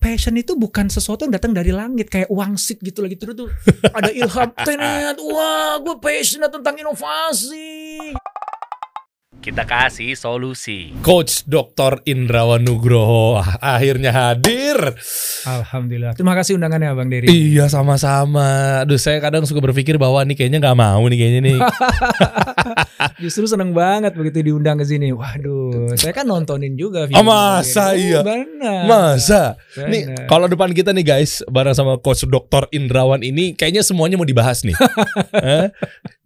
passion itu bukan sesuatu yang datang dari langit kayak wangsit gitu lagi. Terus tuh ada ilham tenet wah gue passionate tentang inovasi Kita kasih solusi. Coach Dr. Indrawan Nugroho akhirnya hadir. alhamdulillah terima kasih undangannya bang Dery Iya sama-sama. Aduh saya kadang suka berpikir bahwa nih kayaknya nggak mau nih kayaknya nih. justru seneng banget begitu diundang ke sini waduh saya kan nontonin juga Oh, masa iya? benar Masa? Benar. Nih kalau depan kita nih guys bareng sama Coach Dr. Indrawan ini kayaknya semuanya mau dibahas nih. Eh?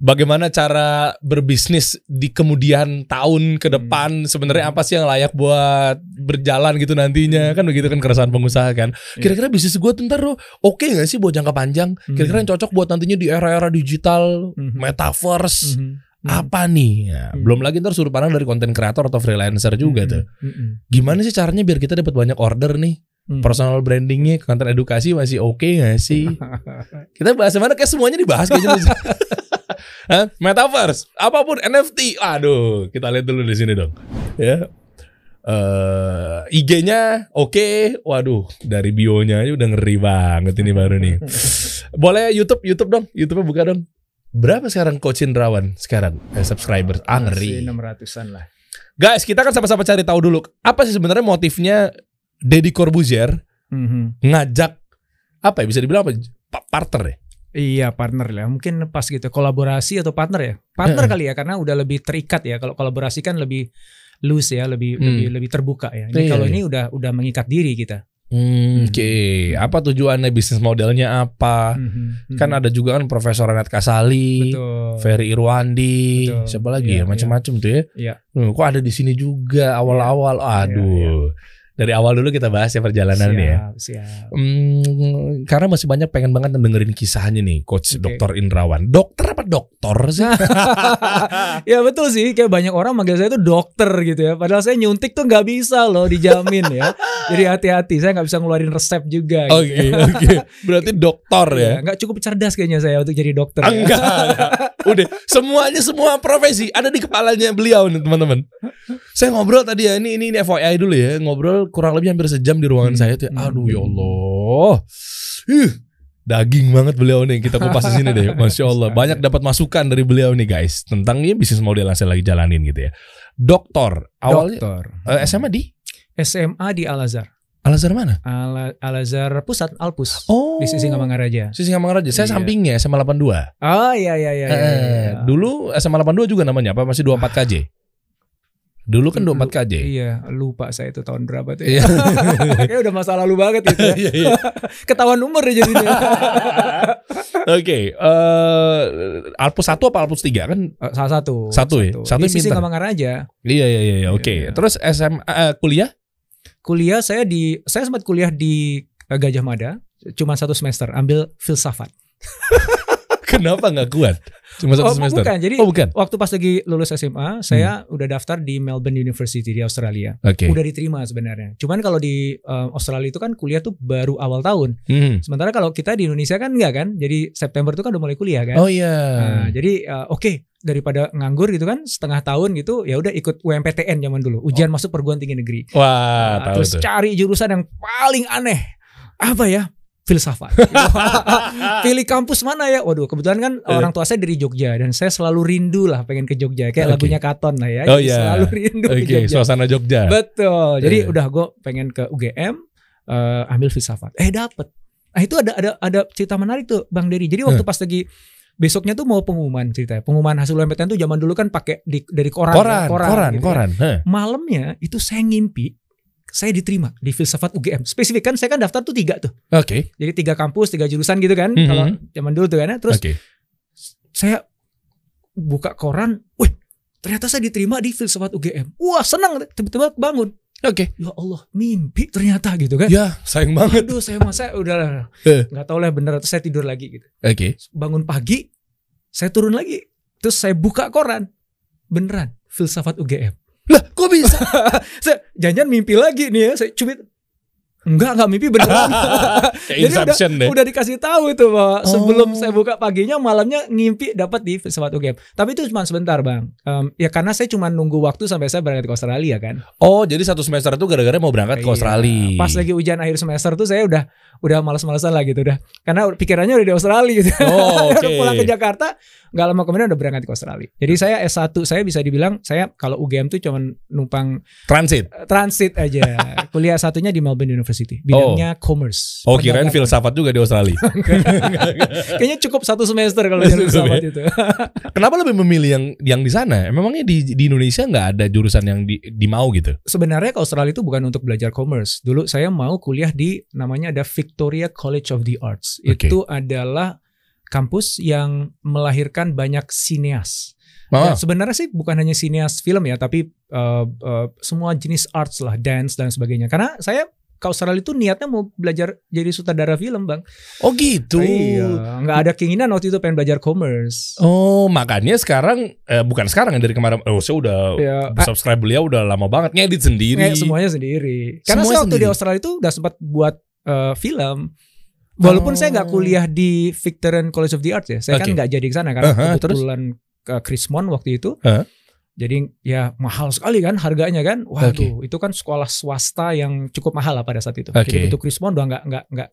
Bagaimana cara berbisnis di kemudian tahun ke depan sebenarnya apa sih yang layak buat berjalan gitu nantinya kan begitu kan keresahan pengusaha kan. Kira-kira bisnis gue ntar oke gak sih buat jangka panjang? Kira-kira yang cocok buat nantinya di era-era digital, Mhm. metaverse, Mhm. apa nih? Ya, Hmm. Belum lagi ntar sudut pandang dari konten kreator atau freelancer juga Mhm. tuh. Mhm. Gimana sih caranya biar kita dapat banyak order nih? Mhm. Personal brandingnya, konten edukasi masih oke gak sih? Kita bahas mana kayak semuanya dibahas kayaknya. Hah? Metaverse, apa pun NFT. Aduh, kita lihat dulu di sini dong. Ya. eh IG-nya oke. Waduh, dari bionya aja udah ngeri banget ini baru nih. Boleh YouTube, YouTube dong. YouTube-nya buka dong. Berapa sekarang Coach Indrawan sekarang eh, subscribers? Ah ngeri. Masih 600-an lah Guys, kita kan sama-sama cari tahu dulu apa sih sebenarnya motifnya Deddy Corbuzier Mhm. ngajak apa ya bisa dibilang apa Pa- partner ya? Iya partner lah, mungkin pas gitu kolaborasi atau partner ya, partner Heeh. kali ya karena udah lebih terikat ya. Kalau kolaborasi kan lebih loose ya, lebih Hmm. lebih lebih terbuka ya. Ini Iya, kalau iya. ini udah udah mengikat diri kita. Hmm, Oke, apa tujuannya bisnis modelnya apa? Mhm. Kan ada juga kan Profesor Renat Kasali, betul. Ferry Irwandi, Betul. siapa lagi Iya, ya macam-macam tuh ya. Iya. Hmm, kok ada di sini juga awal-awal. Aduh. Dari awal dulu kita bahas ya perjalanan ya. Siap, siap. Hmm, karena masih banyak pengen banget dengerin kisahnya nih Coach Oke. Dr. Indrawan. Dokter apa dokter sih? ya betul sih, kayak banyak orang manggil saya itu dokter gitu ya. Padahal saya nyuntik tuh nggak bisa loh dijamin ya. Jadi hati-hati, saya nggak bisa ngeluarin resep juga. Oke, gitu. oke. Berarti dokter ya. Iya, nggak cukup cerdas kayaknya saya untuk jadi dokter. ya. Enggak, enggak. Udah, semuanya semua profesi ada di kepalanya beliau nih, teman-teman. Saya ngobrol tadi ya, ini ini, ini FYI dulu ya, ngobrol kurang lebih hampir sejam di ruangan Hmm. saya tuh. Hmm. Aduh ya Allah. Ih, daging banget beliau nih. Kita kupas di sini deh. Masya Allah, banyak dapat masukan dari beliau nih guys tentang ini bisnis model yang saya lagi jalanin gitu ya. Dokter, awalnya Dokter. eh, SMA di SMA di Al Azhar. Al Azhar mana? Al, Al Azhar Pusat Alpus. Oh, Di sisi Ngamangaraja. Sisi Ngamangaraja. Saya Iya. sampingnya SMA 82. Oh iya iya iya. iya, Eh, iya. dulu SMA 82 juga namanya apa? Masih 24 KJ? Dulu kan 24 KJ. Iya, lupa saya itu tahun berapa tuh. Iya. Ya. Kayak udah masa lalu banget itu. ya. Iya, iya. Ketahuan umur ya jadinya. Oke, eh Alpus 1 apa Alpus 3 kan? Eh, Salah satu. Satu ya? Satu Di sisi pinter. Ngamangaraja. Iya iya iya, iya. oke. Iya. Terus SMA eh, kuliah? Kuliah saya di saya sempat kuliah di Gajah Mada cuma satu semester ambil filsafat. Kenapa nggak kuat? Cuma satu oh, semester. bukan. Jadi Oh bukan. waktu pas lagi lulus SMA, saya udah daftar di Melbourne University di Australia. Oke. Udah diterima sebenarnya. Cuman kalau di eh, Australia itu kan kuliah tuh baru awal tahun. Hmm. Sementara kalau kita di Indonesia kan enggak kan. Jadi September itu kan udah mulai kuliah kan. Oh iya. Nah, jadi eh, oke daripada nganggur gitu kan setengah tahun gitu ya udah ikut UMPTN zaman dulu ujian masuk perguruan tinggi negeri Wah, Nah, Oh. tahu terus tuh. cari jurusan yang paling aneh apa ya filsafat pilih kampus mana ya waduh kebetulan kan Eh. orang tua saya dari Jogja dan saya selalu rindu lah pengen ke Jogja kayak Oke. lagunya Katon lah ya Oh, iya. selalu rindu Oke, ke Jogja suasana Jogja. betul jadi Eh. udah gue pengen ke UGM eh, ambil filsafat eh dapet nah itu ada ada ada cerita menarik tuh Bang Dery jadi waktu pas lagi besoknya tuh mau pengumuman ceritanya pengumuman hasil UMPTN tuh zaman dulu kan pakai di- dari koran Koran, ya, koran, gitu kan. koran. Heh. malamnya itu saya ngimpi saya diterima di filsafat UGM spesifik kan saya kan daftar tuh tiga tuh Oke. jadi tiga kampus tiga jurusan gitu kan Mhm. kalau zaman dulu tuh kan ya. terus Oke. saya buka koran wih ternyata saya diterima di filsafat UGM wah senang tiba-tiba bangun Oke. ya Allah mimpi ternyata gitu kan Ya, sayang banget. aduh saya masa udah Eh. nggak tahu lah bener atau saya tidur lagi gitu Oke. bangun pagi saya turun lagi terus saya buka koran beneran filsafat UGM Lah, kok bisa? saya jangan mimpi lagi nih ya saya cubit Enggak, enggak mimpi beneran. Kayak Jadi udah, deh. udah dikasih tahu itu bahwa sebelum Oh. saya buka paginya malamnya ngimpi dapat di pesawat UGM. Tapi itu cuma sebentar bang. Em, ya karena saya cuma nunggu waktu sampai saya berangkat ke Australia kan. Oh, jadi satu semester itu gara-gara mau berangkat ke Iya. Australia. Pas lagi ujian akhir semester tuh saya udah udah malas-malasan lah gitu udah. Karena pikirannya udah di Australia gitu. Oh, udah oke. pulang ke Jakarta, nggak lama kemudian udah berangkat ke Australia. Jadi saya S1 saya bisa dibilang saya kalau UGM tuh cuma numpang transit. eh, transit aja. Kuliah satunya di Melbourne University, bidangnya commerce. Oh, kirain filsafat juga di Australia. Kayaknya cukup satu semester kalau jadi filsafat itu. Kenapa lebih memilih yang yang di sana? Memangnya di di Indonesia nggak ada jurusan yang di, di mau gitu? Sebenarnya ke Australia itu bukan untuk belajar commerce. Dulu saya mau kuliah di namanya ada Victoria College of the Arts. Oke. Itu adalah kampus yang melahirkan banyak sineas. Oh, Dan sebenarnya sih bukan hanya sineas film ya, tapi uh, uh, semua jenis arts lah, dance dan sebagainya. Karena saya ke Australia itu niatnya mau belajar jadi sutradara film, bang. oh gitu. Iya, nggak ada keinginan waktu itu pengen belajar commerce. Oh, makanya sekarang eh, bukan sekarang dari kemarin. Oh, saya udah Ya, subscribe beliau udah lama banget ngedit sendiri. Nge- semuanya sendiri. Karena Semua saya waktu sendiri. di Australia itu udah sempat buat uh, film. Walaupun Oh. saya nggak kuliah di Victorian College of the Arts ya, saya kan Oke. nggak jadi ke sana karena Aha, kebetulan ke Chrismon waktu itu. Hah? Jadi ya mahal sekali kan harganya kan. Waduh, itu kan sekolah swasta yang cukup mahal lah pada saat itu. Oke. Jadi itu Chrismon udah nggak nggak nggak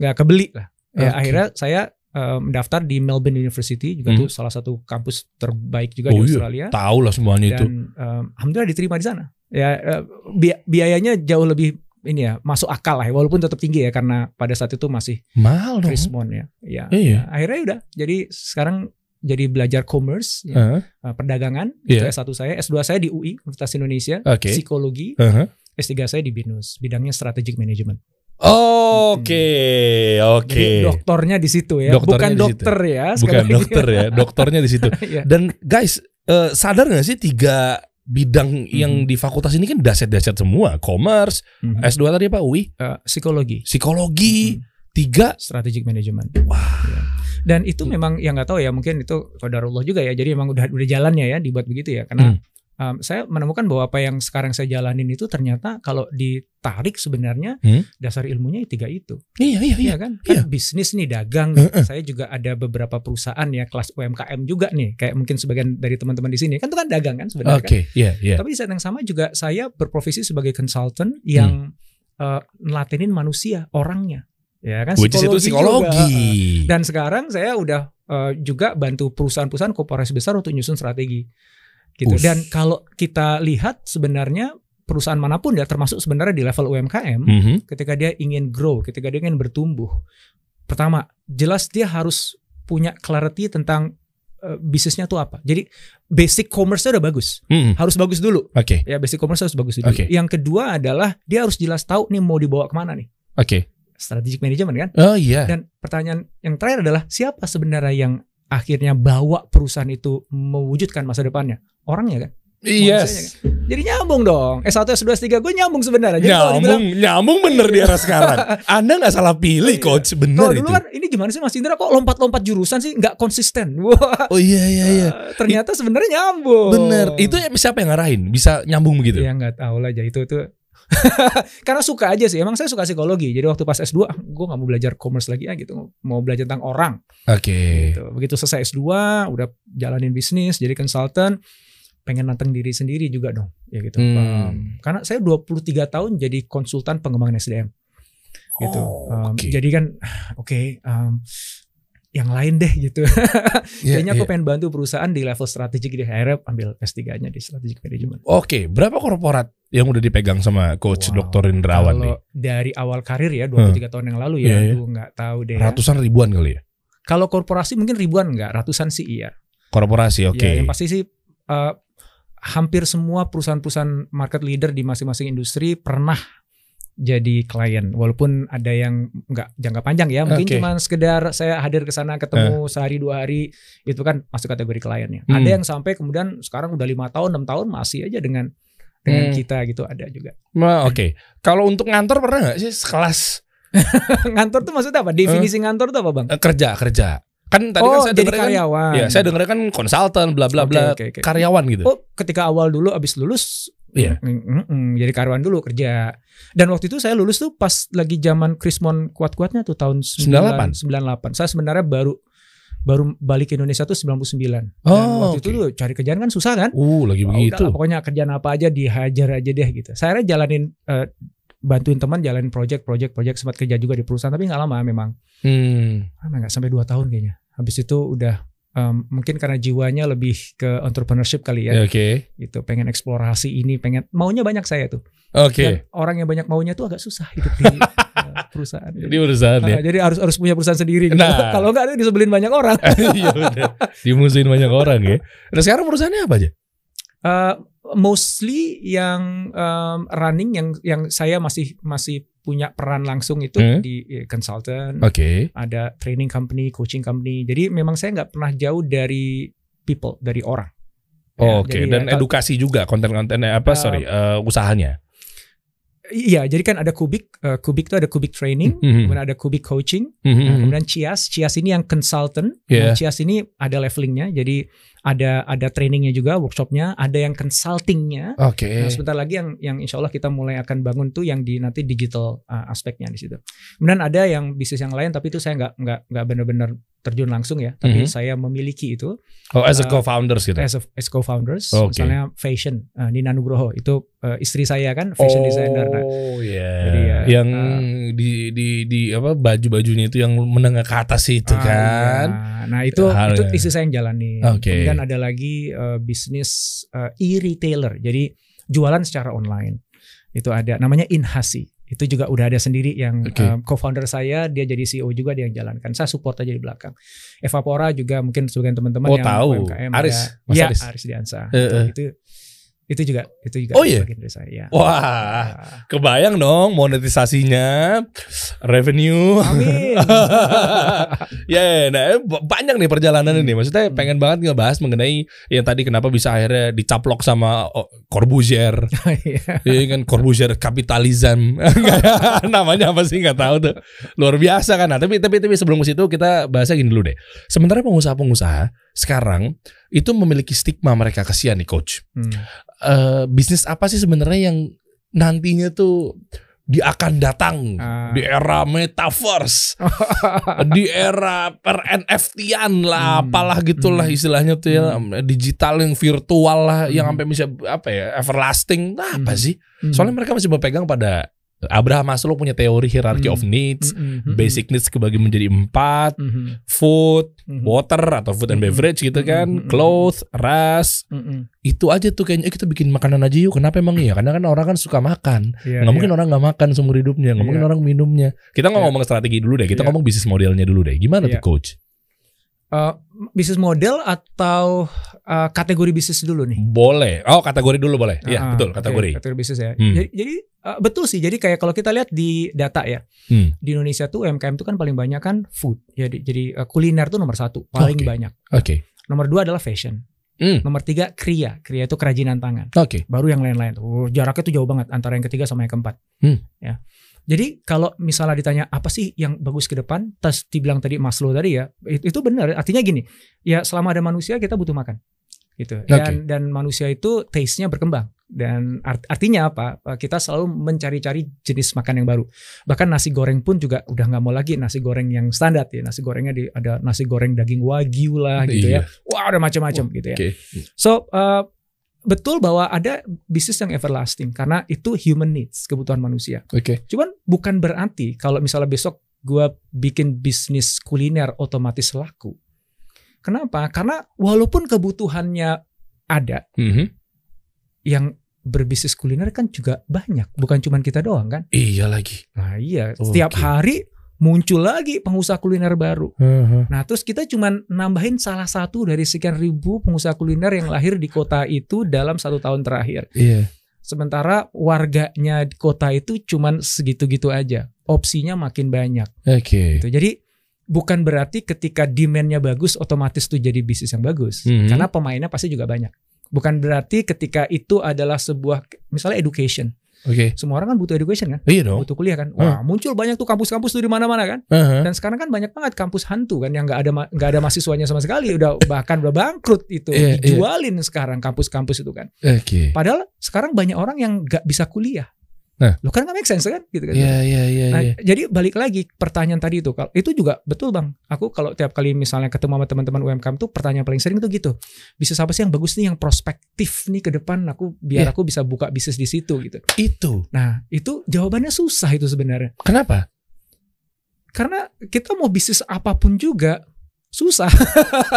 nggak kebeli lah. Ya akhirnya saya uh, mendaftar di Melbourne University juga Hmm. tuh salah satu kampus terbaik juga Oh di iya, Australia Tahu lah semuanya itu. dan um, alhamdulillah diterima di sana. Ya eh, bi- biayanya jauh lebih ini ya masuk akal lah ya, walaupun tetap tinggi ya karena pada saat itu masih Mahal dong. Chrismon ya. Ya. Iya. ya, akhirnya udah jadi sekarang jadi belajar commerce ya, uh, perdagangan Iya. itu S1 saya, S2 saya di UI Universitas Indonesia, Oke. psikologi, Heeh. S3 saya di BINUS, bidangnya strategic management. Oke, oke. Jadi doktornya di situ ya, Dokternya bukan situ. dokter ya, Bukan dokter ya, dokternya di situ. Iya. Dan guys, eh, sadar nggak sih tiga bidang yang Mhm. di fakultas ini kan dahsyat-dahsyat semua. Commerce, Mhm. S2 tadi apa? UI, Uh, psikologi. psikologi, Mhm. tiga. strategic management. Wah. Ya. Dan itu memang yang nggak tahu ya mungkin itu qadarullah juga ya. Jadi memang udah udah jalannya ya dibuat begitu ya. Karena um, saya menemukan bahwa apa yang sekarang saya jalanin itu ternyata kalau ditarik sebenarnya Hmm. dasar ilmunya ya tiga itu. Iya, iya, iya. Iya kan? Kan bisnis nih dagang. Heeh. Saya juga ada beberapa perusahaan ya kelas UMKM juga nih. Kayak mungkin sebagian dari teman-teman di sini kan itu kan dagang kan sebenarnya kan. Oke, iya, iya. Tapi di saat yang sama juga saya berprofesi sebagai consultant yang uh, nelatenin manusia, orangnya. Ya kan Which is itu juga. psikologi. Dan sekarang saya udah uh, juga bantu perusahaan-perusahaan korporasi besar untuk nyusun strategi. Gitu. Us. Dan kalau kita lihat sebenarnya perusahaan mana pun ya termasuk sebenarnya di level UMKM Mhm. ketika dia ingin grow, ketika dia ingin bertumbuh. Pertama, jelas dia harus punya clarity tentang uh, bisnisnya tuh apa. Jadi basic commerce-nya udah bagus. Mhm. Harus bagus dulu. Oke, Ya basic commerce harus bagus dulu. Oke. Yang kedua adalah dia harus jelas tahu nih mau dibawa ke mana nih. oke. Strategic management kan? Oh iya. Dan pertanyaan yang terakhir adalah siapa sebenarnya yang akhirnya bawa perusahaan itu mewujudkan masa depannya? Orangnya kan? Yes. Jadi nyambung dong. S1, S2, S3 gue nyambung sebenarnya. Jadi kalau dibilang, Nyambung, nyambung bener di era sekarang. Anda nggak salah pilih, Iya. coach. kalau Bener dulu itu. kan ini gimana sih Mas Indra kok lompat-lompat jurusan sih nggak konsisten. Wah, Oh iya, iya, iya. ternyata sebenarnya nyambung. Bener. Itu ya siapa yang ngarahin? Bisa nyambung begitu? Ya nggak tahu lah aja itu tuh. Karena suka aja sih. Emang saya suka psikologi. Jadi waktu pas S2, ah, gue nggak mau belajar commerce lagi ah gitu. Mau belajar tentang orang. Oke. Gitu. Begitu selesai S2, udah jalanin bisnis, jadi konsultan, pengen nanteng diri sendiri juga dong. Ya gitu. Hmm. Um, karena saya 23 tahun jadi konsultan pengembangan SDM. Gitu. Oh, Um. Jadi kan, oke, um, yang lain deh gitu. Iya, Kayaknya aku iya. pengen bantu perusahaan di level strategik deh. Akhirnya ambil S3-nya di strategic management. Oke, berapa korporat yang udah dipegang sama coach Wow. Dr. Indrawan nih? Dari awal karir ya 23 tahun yang lalu ya, Iya, iya. aduh nggak tahu deh. ya. Ratusan ribuan kali ya? Kalau korporasi mungkin ribuan nggak, ratusan sih iya. Korporasi, oke. Ya, yang pasti sih uh, hampir semua perusahaan-perusahaan market leader di masing-masing industri pernah jadi klien. Walaupun ada yang nggak jangka panjang ya mungkin Oke. cuma sekedar saya hadir ke sana ketemu sehari dua hari itu kan masuk kategori kliennya Hmm. ada yang sampai kemudian sekarang udah lima tahun enam tahun masih aja dengan dengan Hmm. kita gitu ada juga. Ma, Oke, kalau untuk ngantor pernah nggak sih sekelas? Ngantor tuh maksudnya apa? Definisi ngantor tuh apa bang? Eh, kerja kerja? Kan tadi kan oh, saya jadi kan karyawan. Ya, saya dengar kan konsultan bla bla bla oke, oke. karyawan gitu. Oh, ketika awal dulu abis lulus, Iya. mm, mm, mm, jadi karyawan dulu kerja. Dan waktu itu saya lulus tuh pas lagi zaman Krismon kuat-kuatnya tuh tahun 98. 98. Saya sebenarnya baru baru balik ke Indonesia tuh 99. Dan Oh, waktu itu oke. tuh cari kerjaan kan susah kan? Uh, lagi Oh, begitu. udahlah, pokoknya kerjaan apa aja dihajar aja deh gitu. Saya jalanin eh, bantuin teman jalanin project, project, project sempat kerja juga di perusahaan tapi nggak lama memang. Hmm. Lama nggak sampai 2 tahun kayaknya. Habis itu udah em, mungkin karena jiwanya lebih ke entrepreneurship kali ya. Oke. gitu pengen eksplorasi ini pengen maunya banyak saya tuh Oke. dan orang yang banyak maunya tuh agak susah hidup di eh, perusahaan Di urusan ya. Ah, jadi harus harus punya perusahaan sendiri gitu. Nah. kalau enggak disebelin banyak orang Iya. Dimusuhin banyak orang ya. Nah sekarang perusahaannya apa aja? Eh, mostly yang em, running yang yang saya masih masih punya peran langsung itu Hmm. di eh, consultant Oke. ada training company coaching company jadi memang saya nggak pernah jauh dari people dari orang Ya, Oh, Oke. jadi Dan ya, edukasi juga konten-kontennya apa? Uh, sorry, eh, usahanya. Iya, jadi kan ada Kubik, eh, Kubik itu ada Kubik training, Mhm. kemudian ada Kubik coaching, Mhm. Nah, kemudian Cias, Cias ini yang consultant, Yeah. Nah, Cias ini ada levelingnya, jadi ada ada trainingnya juga, workshopnya, ada yang consultingnya. Oke. Nah, sebentar lagi yang yang Insya Allah kita mulai akan bangun tuh yang di nanti digital uh, aspeknya di situ. Kemudian ada yang bisnis yang lain, tapi itu saya nggak nggak nggak benar-benar terjun langsung ya, tapi Mhm. saya memiliki itu Oh, as a uh, co-founders gitu. as, a, as co-founders. Oke. Misalnya fashion, uh, Nina Nugroho itu uh, istri saya kan fashion designer. Nah, Oh iya. Jadi ya, yang uh, di di di apa baju-bajunya itu yang menengah ke atas itu Ah, kan. iya. Nah itu Hal itu ya. istri saya yang jalani. Oke. Kemudian ada lagi eh, bisnis eh, e-retailer. Jadi jualan secara online. Itu ada namanya Inhasi. Itu juga udah ada sendiri yang Oke. eh, co-founder saya, dia jadi CEO juga dia yang jalankan. Saya support aja di belakang. Evapora juga mungkin sebagian teman-teman Oh, yang tahu. UMKM Aris, ada. Mas Iya, Aris. Aris Diansa. Eh, itu, eh. itu itu juga itu juga Oh, iya? bagian dari saya. ya. Wah, Ah. kebayang dong monetisasinya, revenue. Amin. ya, nah b- banyak nih perjalanan ini. Maksudnya Hmm. pengen banget ngebahas mengenai yang tadi kenapa bisa akhirnya dicaplok sama oh, Corbusier. Iya. Iya kan Corbusier kapitalism. Namanya apa sih nggak tahu tuh. Luar biasa kan. Nah, tapi tapi tapi sebelum ke situ kita bahasnya gini dulu deh. Sementara pengusaha-pengusaha sekarang itu memiliki stigma mereka kesian nih coach. Hmm. Eh, bisnis apa sih sebenarnya yang nantinya tuh di akan datang Ah. di era metaverse, di era per NFT-an lah, Hmm. apalah gitulah Hmm. istilahnya tuh ya, digital yang virtual lah, yang Hmm. sampai bisa apa ya, everlasting. Nah, apa Hmm. sih? Hmm. Soalnya mereka masih berpegang pada Abraham Maslow punya teori hierarchy Hmm. of needs, Mm, mm, mm, basic needs kebagi menjadi empat, mm, mm, food, mm, water atau food and Hmm. beverage gitu kan, Hmm. clothes, ras, mm, mm. itu aja tuh kayaknya eh, kita bikin makanan aja yuk. Kenapa emang iya? Karena kan orang kan suka makan. Iya, nggak iya. mungkin orang nggak makan seumur hidupnya, nggak mungkin Iya. orang minumnya. Kita nggak Iya. ngomong strategi dulu deh, kita Iya. ngomong bisnis modelnya dulu deh. Gimana tuh Iya. coach? Eh, bisnis model atau eh, kategori bisnis dulu nih? Boleh. Oh kategori dulu boleh. Iya Ah, betul oke, kategori. kategori bisnis ya. Hmm. Jadi, jadi eh, betul sih. Jadi kayak kalau kita lihat di data ya, Hmm. di Indonesia tuh UMKM tuh kan paling banyak kan food. Jadi jadi eh, kuliner tuh nomor satu, paling Oke. banyak. Oke. Nomor dua adalah fashion. Hmm. Nomor tiga kriya. Kriya itu kerajinan tangan. Oke. Baru yang lain-lain. Oh, jaraknya tuh jauh banget antara yang ketiga sama yang keempat. Hmm. Ya. Jadi kalau misalnya ditanya apa sih yang bagus ke depan, tas dibilang tadi Maslow tadi ya, itu, itu benar. Artinya gini, ya selama ada manusia kita butuh makan, gitu. Dan dan manusia itu taste-nya berkembang. Dan art- artinya apa? Kita selalu mencari-cari jenis makan yang baru. Bahkan nasi goreng pun juga udah nggak mau lagi nasi goreng yang standar ya. Nasi gorengnya di, ada nasi goreng daging wagyu lah gitu Iya. ya. Wah ada macam-macam gitu ya. Oke. So uh, betul bahwa ada bisnis yang everlasting karena itu human needs kebutuhan manusia. Oke. Cuman bukan berarti kalau misalnya besok gua bikin bisnis kuliner otomatis laku. Kenapa? Karena walaupun kebutuhannya ada, Mhm. yang berbisnis kuliner kan juga banyak, bukan cuman kita doang kan? Iya lagi. Nah iya, Oke. setiap hari muncul lagi pengusaha kuliner baru. Mhm. Nah, terus kita cuman nambahin salah satu dari sekian ribu pengusaha kuliner yang lahir di kota itu dalam satu tahun terakhir. Iya. Sementara warganya di kota itu cuman segitu-gitu aja. Opsinya makin banyak. Oke. Gitu. Jadi bukan berarti ketika demand-nya bagus otomatis tuh jadi bisnis yang bagus. Mhm. Karena pemainnya pasti juga banyak. Bukan berarti ketika itu adalah sebuah misalnya education. Oke. Semua orang kan butuh education kan, Iya dong. butuh kuliah kan. Wah, muncul banyak tuh kampus-kampus tuh di mana-mana kan. Aha. Dan sekarang kan banyak banget kampus hantu kan yang nggak ada nggak ada mahasiswanya sama sekali, udah bahkan udah bangkrut itu, Iya, iya. dijualin sekarang kampus-kampus itu kan. Oke. Padahal sekarang banyak orang yang nggak bisa kuliah. Nah. lo kan nggak make sense kan, gitu kan. Iya iya iya. Nah, iya. jadi balik lagi pertanyaan tadi itu, kalau itu juga betul bang. Aku kalau tiap kali misalnya ketemu sama teman-teman UMKM tuh pertanyaan paling sering tuh gitu. Bisnis apa sih yang bagus nih, yang prospektif nih ke depan? Aku biar Iya. aku bisa buka bisnis di situ gitu. Itu. Nah itu jawabannya susah itu sebenarnya. Kenapa? Karena kita mau bisnis apa pun juga susah.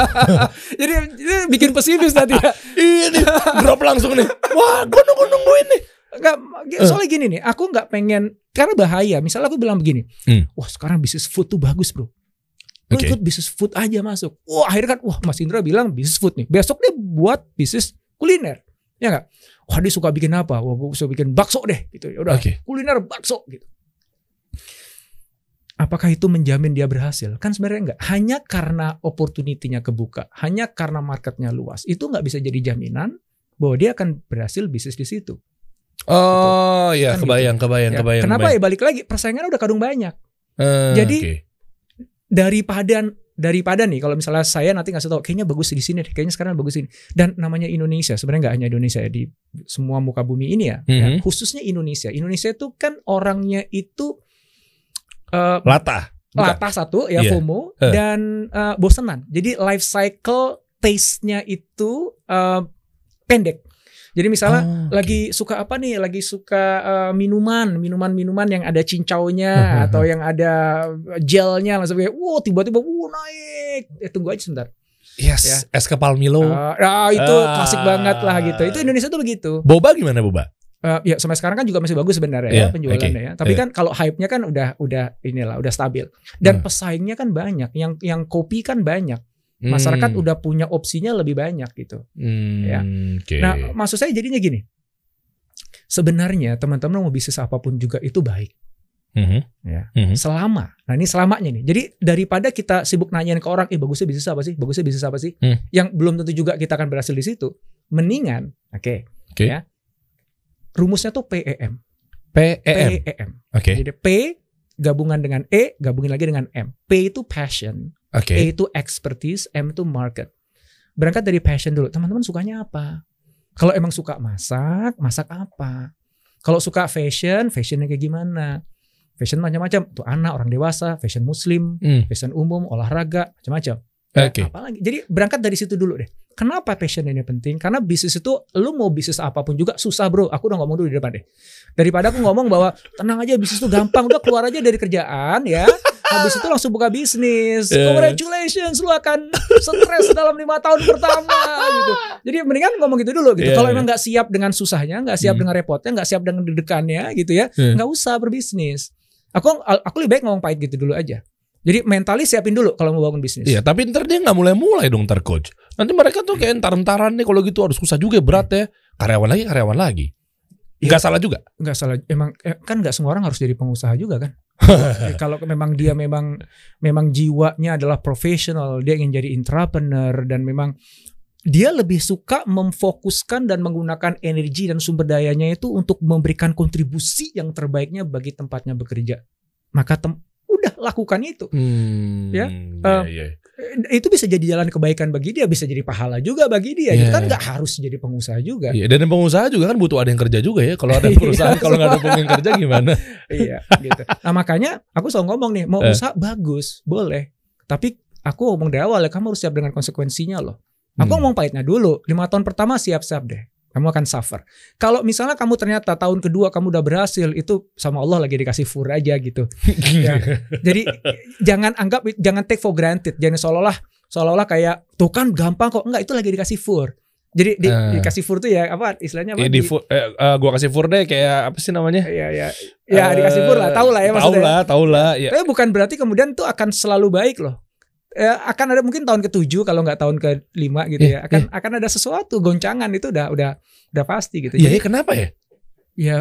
jadi, jadi bikin pesimis tadi ya. Ini drop langsung nih. Wah, gue nunggu nungguin nih. Nggak, soalnya gini nih, aku nggak pengen karena bahaya. Misalnya aku bilang begini, Hmm. wah sekarang bisnis food tuh bagus bro. Lo Oke. ikut bisnis food aja masuk. Wah akhirnya kan, wah Mas Indra bilang bisnis food nih. Besok dia buat bisnis kuliner, ya nggak? Wah dia suka bikin apa? Wah gue suka bikin bakso deh, gitu. Ya udah, Oke. kuliner bakso gitu. Apakah itu menjamin dia berhasil? Kan sebenarnya enggak. Hanya karena opportunity-nya kebuka, hanya karena marketnya luas, itu nggak bisa jadi jaminan bahwa dia akan berhasil bisnis di situ. Oh iya, Kan kebayang, kebayang, Ya, kebayang. Kenapa kebayang. ya balik lagi persaingan udah kadung banyak. Eh, Jadi- oke. Daripada daripada nih kalau misalnya saya nanti ngasih tahu kayaknya bagus di sini deh, kayaknya sekarang bagus ini. Dan namanya Indonesia sebenarnya nggak hanya Indonesia ya di semua muka bumi ini ya, ya, Mhm. khususnya Indonesia. Indonesia itu kan orangnya itu eh, latah. Latah satu ya Iya. FOMO Eh. dan eh, bosenan. Jadi life cycle taste-nya itu eh, pendek. Jadi misalnya Oh, oke. lagi suka apa nih? Lagi suka eh, minuman, minuman-minuman yang ada cincaunya atau yang ada gelnya langsung kayak, wow tiba-tiba, wow naik. Eh tunggu aja sebentar. Yes, Ya. es kepal Milo. Ah, ah, itu Ah. klasik banget lah gitu. Itu Indonesia tuh begitu. Boba gimana Boba? Eh, ya sampai sekarang kan juga masih bagus sebenarnya Iya, ya penjualannya oke. ya. Tapi Iya. kan kalau hype-nya kan udah udah inilah udah stabil. Dan Hmm. pesaingnya kan banyak. Yang yang kopi kan banyak. Masyarakat Hmm. udah punya opsinya lebih banyak gitu. Hmm, ya. Oke. Nah, maksud saya jadinya gini. Sebenarnya teman-teman mau bisnis apa pun juga itu baik. Mhm. Ya. Mhm. Selama. Nah, ini selamanya nih. Jadi daripada kita sibuk nanyain ke orang, "Eh, bagusnya bisnis apa sih? Bagusnya bisnis apa sih?" Hmm. Yang belum tentu juga kita akan berhasil di situ. Mendingan, oke. Oke. Ya. Rumusnya tuh PEM. PEM. PEM. Oke. Jadi P gabungan dengan E, gabungin lagi dengan M. P itu passion, Oke. E itu expertise, M itu market. Berangkat dari passion dulu. Teman-teman sukanya apa? Kalau emang suka masak, masak apa? Kalau suka fashion, fashionnya kayak gimana? Fashion macam-macam. Tuh anak, orang dewasa, fashion muslim, Hmm, fashion umum, olahraga, macam-macam. Ya, Oke. Apalagi. Jadi berangkat dari situ dulu deh. Kenapa passion ini penting? Karena bisnis itu lu mau bisnis apa pun juga susah bro. Aku udah ngomong dulu di depan deh. Daripada aku ngomong bahwa tenang aja bisnis itu gampang, udah keluar aja dari kerjaan ya. Habis itu langsung buka bisnis. Yeah. Congratulations, lu akan stres dalam lima tahun pertama gitu. Jadi mendingan ngomong gitu dulu gitu. Yeah, Kalau yeah. emang nggak siap dengan susahnya, nggak siap Hmm. dengan repotnya, nggak siap dengan deg-degannya gitu ya, Hmm. nggak usah berbisnis. Aku aku lebih baik ngomong pahit gitu dulu aja. Jadi mentalis siapin dulu kalau mau bangun bisnis. Iya, tapi ntar dia nggak mulai-mulai dong ntar coach. Nanti mereka tuh kayak entar-entaran nih kalau gitu harus susah juga berat ya. Karyawan lagi, karyawan lagi. Iya. Nggak salah juga. nggak salah emang eh, kan nggak semua orang harus jadi pengusaha juga kan Eh, kalau memang dia memang memang jiwanya adalah profesional dia ingin jadi entrepreneur dan memang dia lebih suka memfokuskan dan menggunakan energi dan sumber dayanya itu untuk memberikan kontribusi yang terbaiknya bagi tempatnya bekerja maka tem- udah lakukan itu Hmm, Ya, iya, iya. Eh, itu bisa jadi jalan kebaikan bagi dia bisa jadi pahala juga bagi dia Iya. gitu kan nggak harus jadi pengusaha juga Iya, dan yang pengusaha juga kan butuh ada yang kerja juga ya. Kalau ada Iya, perusahaan kalau nggak ada pengen kerja gimana? iya gitu. Nah makanya aku selalu ngomong nih mau Eh. usaha bagus boleh, tapi aku ngomong dari awal ya kamu harus siap dengan konsekuensinya loh. Aku Hmm. ngomong pahitnya dulu lima tahun pertama siap-siap deh. Kamu akan suffer. Kalau misalnya kamu ternyata tahun kedua kamu udah berhasil itu sama Allah lagi dikasih fur aja gitu. Ya. Jadi jangan anggap jangan take for granted. Jangan seolah-olah seolah-olah kayak tuh kan gampang kok enggak itu lagi dikasih fur. Jadi di- Eh. dikasih fur tuh ya apa istilahnya apa? Eh, di, eh, eh, gua kasih fur deh kayak apa sih namanya? ya ya ya dikasih fur lah, tahu lah ya Tahu maksudnya. lah, tahu lah. Ya. Tapi bukan berarti kemudian tuh akan selalu baik loh. Ya, akan ada mungkin tahun ketujuh kalau nggak tahun ke lima gitu Iya, ya. Akan akan ada sesuatu goncangan itu udah udah udah pasti gitu. Iya, Jadi iya, kenapa ya? ya Iya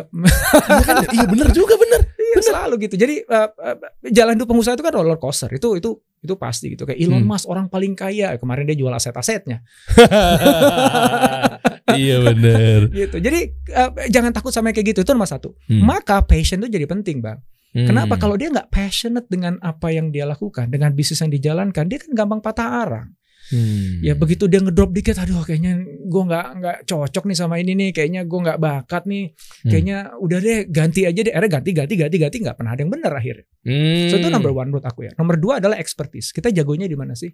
kan? Iya bener juga bener. iya selalu gitu. Jadi uh, uh, jalan hidup pengusaha itu kan roller coaster. Itu itu itu pasti gitu. Kayak Elon Hmm. Musk orang paling kaya kemarin dia jual aset-asetnya iya bener. gitu. Jadi uh, jangan takut sama kayak gitu itu nomor satu. Hmm. Maka passion itu jadi penting bang. Kenapa Hmm. kalau dia nggak passionate dengan apa yang dia lakukan, dengan bisnis yang dijalankan, dia kan gampang patah arang. Hmm. Ya begitu dia ngedrop dikit, aduh kayaknya gue nggak nggak cocok nih sama ini nih, kayaknya gue nggak bakat nih, Hmm. kayaknya udah deh ganti aja deh, akhirnya ganti ganti ganti ganti nggak pernah ada yang benar akhirnya. Hmm. So itu number one menurut aku ya. Nomor dua adalah expertise. Kita jagonya di mana sih?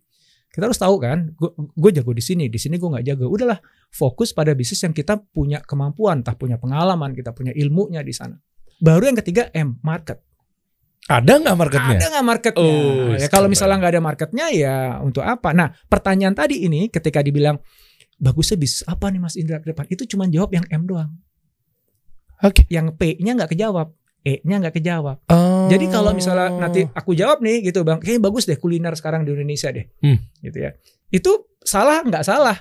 Kita harus tahu kan, gue jago di sini, di sini gue nggak jago. Udahlah, fokus pada bisnis yang kita punya kemampuan, entah punya pengalaman, kita punya ilmunya di sana. Baru yang ketiga M, market. Ada nggak marketnya? Ada nggak marketnya? Oh, ya kalau misalnya nggak ada marketnya ya untuk apa? Nah pertanyaan tadi ini ketika dibilang bagusnya bisnis apa nih Mas Indra ke depan? Itu cuma jawab yang M doang. Oke. Yang P-nya nggak kejawab, E-nya nggak kejawab. Oh. Jadi kalau misalnya nanti aku jawab nih gitu bang, kayaknya bagus deh kuliner sekarang di Indonesia deh, Hmm. gitu ya. Itu salah nggak salah?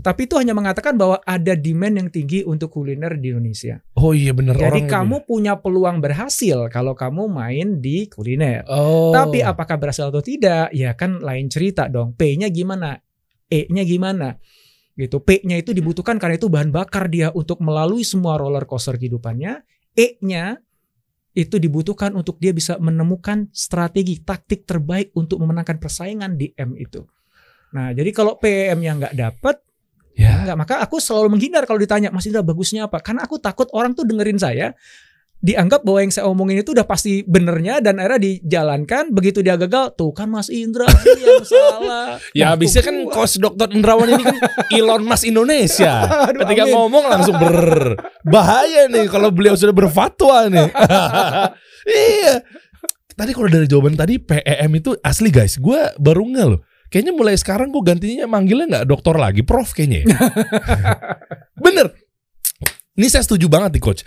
Tapi itu hanya mengatakan bahwa ada demand yang tinggi untuk kuliner di Indonesia. Oh iya bener Jadi orang kamu punya peluang berhasil kalau kamu main di kuliner. Oh. Tapi apakah berhasil atau tidak? Ya kan lain cerita dong. P-nya gimana? E-nya gimana? Gitu. P-nya itu dibutuhkan karena itu bahan bakar dia untuk melalui semua roller coaster kehidupannya. E-nya itu dibutuhkan untuk dia bisa menemukan strategi taktik terbaik untuk memenangkan persaingan di M itu. Nah, jadi kalau PM-nya nggak dapet, Ya. Enggak, maka aku selalu menghindar kalau ditanya Mas Indra bagusnya apa? Karena aku takut orang tuh dengerin saya dianggap bahwa yang saya omongin itu udah pasti benernya dan akhirnya dijalankan begitu dia gagal tuh kan Mas Indra yang salah. Ya habisnya kan coach dokter Indrawan ini kan Elon Musk Indonesia. Aduh, Ketika amin. ngomong langsung berbahaya nih kalau beliau sudah berfatwa nih. iya. Tadi kalau dari jawaban tadi PEM itu asli guys, gue baru nggak loh. Kayaknya mulai sekarang gue gantinya manggilnya nggak dokter lagi, prof kayaknya. ya. Bener. Ini saya setuju banget nih coach.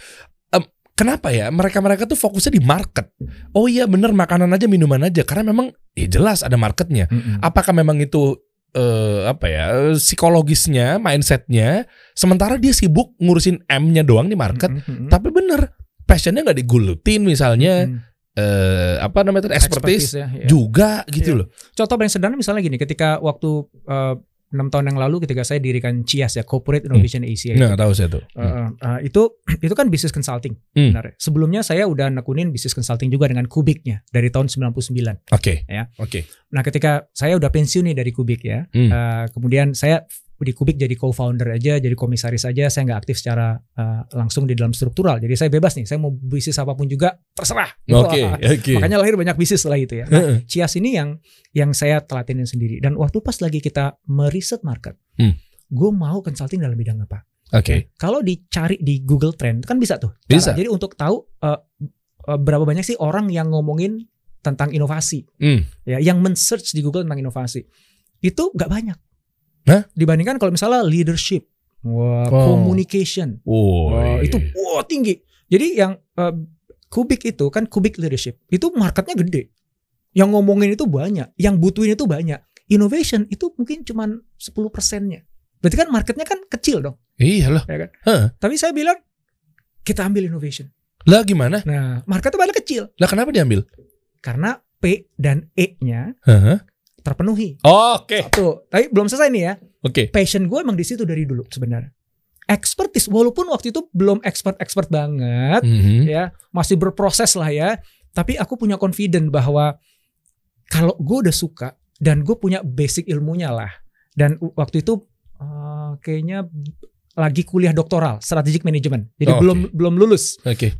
Em, kenapa ya mereka-mereka tuh fokusnya di market? Oh iya bener makanan aja minuman aja karena memang ya jelas ada marketnya Mm-mm. apakah memang itu eh, apa ya psikologisnya mindsetnya sementara dia sibuk ngurusin M-nya doang di market Mm-mm. tapi bener passionnya nggak digulutin misalnya Mm-mm. Eh, apa namanya itu expertise, ya, ya. juga gitu Iya. loh Contoh paling sederhana misalnya gini, ketika waktu eh, enam tahun yang lalu ketika saya dirikan CIAS ya Corporate Innovation Asia itu. nah tahu saya tuh eh, eh, itu itu kan bisnis consulting Hmm. benar ya. Sebelumnya saya udah nekunin bisnis consulting juga dengan Kubiknya dari tahun 99. oke Ya. oke Nah, ketika saya udah pensiun nih dari Kubik ya. Hmm. eh, kemudian saya di Kubik jadi co-founder aja, jadi komisaris aja, saya nggak aktif secara eh, langsung di dalam struktural. Jadi saya bebas nih, saya mau bisnis apa pun juga terserah. oke Wah, oke Makanya lahir banyak bisnis setelah itu ya. Nah. Cias ini yang yang saya telatinin sendiri. Dan waktu pas lagi kita meriset market, Hmm. gue mau consulting dalam bidang apa? oke Kalau dicari di Google Trend kan bisa tuh. cara. Bisa. Jadi untuk tahu eh, berapa banyak sih orang yang ngomongin tentang inovasi, Hmm. ya, yang men-search di Google tentang inovasi, itu nggak banyak. Hah? Dibandingkan kalau misalnya leadership, wah, Oh. communication, Oh, wah, itu wah tinggi. Jadi yang eh, kubik itu kan kubik leadership, itu marketnya gede. Yang ngomongin itu banyak, yang butuhin itu banyak. Innovation itu mungkin cuman 10 persennya. Berarti kan marketnya kan kecil dong. iya loh Ya kan? Heeh. Tapi saya bilang kita ambil innovation. lah gimana Nah, marketnya paling kecil lah kenapa diambil karena P dan E-nya Heeh. Terpenuhi. oke Satu. Tapi belum selesai nih ya. oke Passion gue emang di situ dari dulu sebenarnya. Expertise walaupun waktu itu belum expert-expert banget Mhm. ya, masih berproses lah ya. Tapi aku punya confident bahwa kalau gue udah suka dan gue punya basic ilmunya lah. Dan waktu itu eh, kayaknya lagi kuliah doktoral strategic management. Jadi Oh, belum belum lulus. oke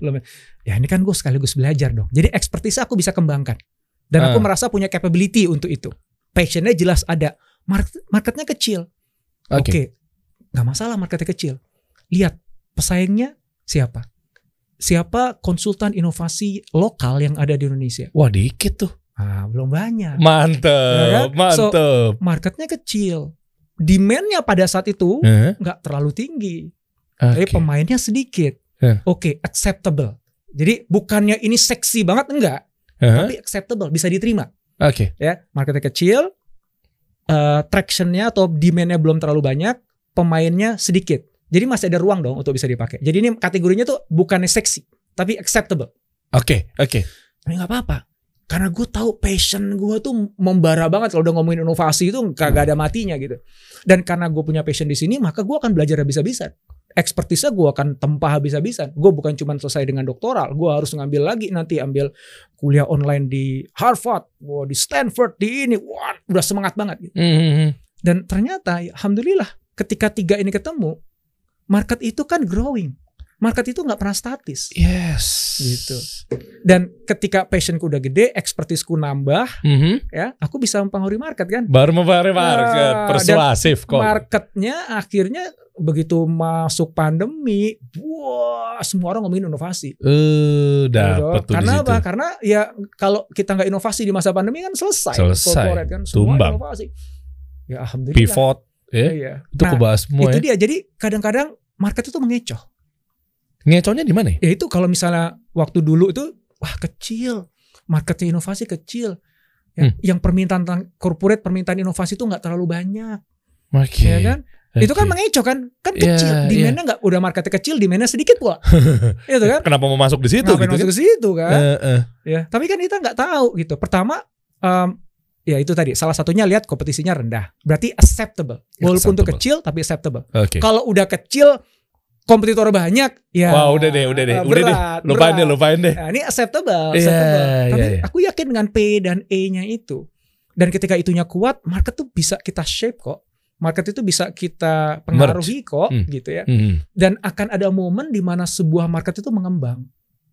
ya ini kan gue sekaligus belajar dong. Jadi expertise aku bisa kembangkan. Dan aku Ah. merasa punya capability untuk itu. Passionnya jelas ada. Market, marketnya kecil. oke Oke, nggak masalah marketnya kecil. Lihat pesaingnya siapa? Siapa konsultan inovasi lokal yang ada di Indonesia? wah dikit tuh Ah, belum banyak. mantep Ya kan? mantep Marketnya kecil. Demandnya pada saat itu nggak terlalu tinggi. Tapi Oke. pemainnya sedikit. Ya. Oke, acceptable. Jadi bukannya ini seksi banget enggak, Heeh. tapi acceptable, bisa diterima. Oke. Ya, marketnya kecil, eh, tractionnya atau demandnya belum terlalu banyak, pemainnya sedikit. Jadi masih ada ruang dong untuk bisa dipakai. Jadi ini kategorinya tuh bukannya seksi, tapi acceptable. Oke, oke. Tapi nggak apa-apa. Karena gue tahu passion gue tuh membara banget kalau udah ngomongin inovasi itu kagak ada matinya gitu. Dan karena gue punya passion di sini, maka gue akan belajar habis-habisan. Ekspertisnya gue akan tempah habis-habisan. Gue bukan cuma selesai dengan doktoral, gue harus ngambil lagi nanti ambil kuliah online di Harvard, wah, di Stanford, di ini, wah udah semangat banget. Gitu. Hmm. Dan ternyata, ya, alhamdulillah, ketika tiga ini ketemu, market itu kan growing. Market itu nggak pernah statis. Yes. Gitu. Dan ketika passionku udah gede, ekspertisku nambah, Mhm. ya, aku bisa mempengaruhi market kan. Baru mempengaruhi market, Nah, persuasif kok. Marketnya akhirnya begitu masuk pandemi, wah semua orang ngomongin inovasi. Eh, dapat Gitu. tuh Karena apa? Karena ya kalau kita nggak inovasi di masa pandemi kan selesai. Selesai. Kan semua Tumbang. inovasi. Ya alhamdulillah. Pivot, ya. Iya. Itu Nah, kebahas semua itu ya. dia. Jadi kadang-kadang market itu mengecoh. Ngeconya di mana ya? Ya itu kalau misalnya waktu dulu itu wah kecil, marketnya inovasi kecil. Ya, Hmm. Yang permintaan tentang corporate permintaan inovasi itu nggak terlalu banyak, Oke. ya kan? Itu kan Oke. mengecoh kan? Kan Iya, kecil, iya. demandnya nggak udah marketnya kecil, demandnya sedikit pula. itu kan? Kenapa mau masuk di situ Ngapain gitu masuk kan? ke situ kan? Eh, eh. Ya, tapi kan kita nggak tahu gitu. Pertama, em, ya itu tadi salah satunya lihat kompetisinya rendah, berarti acceptable. Walaupun itu Acceptable. kecil tapi acceptable. Oke. Kalau udah kecil, kompetitor banyak, ya. Wah, udah deh, udah deh, eh, udah deh. berat, Lupain deh, berat. lupain deh. Nah, ini acceptable, Iya, acceptable. Tapi iya, iya. aku yakin dengan P dan E-nya itu. Dan ketika itunya kuat, market tuh bisa kita shape kok. Market itu bisa kita pengaruhi kok, Hmm. gitu ya. Hmm. Dan akan ada momen di mana sebuah market itu mengembang.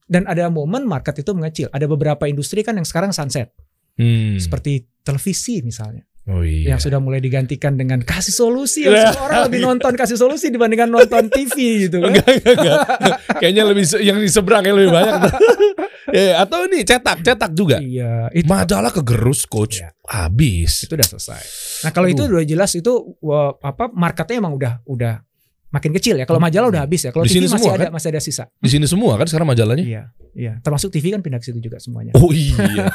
Dan ada momen market itu mengecil. Ada beberapa industri kan yang sekarang sunset. Hmm. Seperti televisi misalnya. Oh iya. Yang sudah mulai digantikan dengan kasih solusi. Yang Iya. semua orang lebih nonton kasih solusi dibandingkan nonton TV gitu kan. Enggak, enggak, enggak. Kayaknya lebih yang di seberang yang lebih banyak. ya, atau ini cetak, cetak juga. Iya, itu Majalah kegerus coach. Iya. Habis. itu udah selesai. Nah kalau itu Aduh. udah jelas itu apa marketnya emang udah udah makin kecil ya. Kalau majalah udah habis ya. Kalau TV sini masih semua, ada kan? masih ada sisa. Di sini semua kan sekarang majalahnya. Iya, iya. Termasuk TV kan pindah ke situ juga semuanya. Oh iya.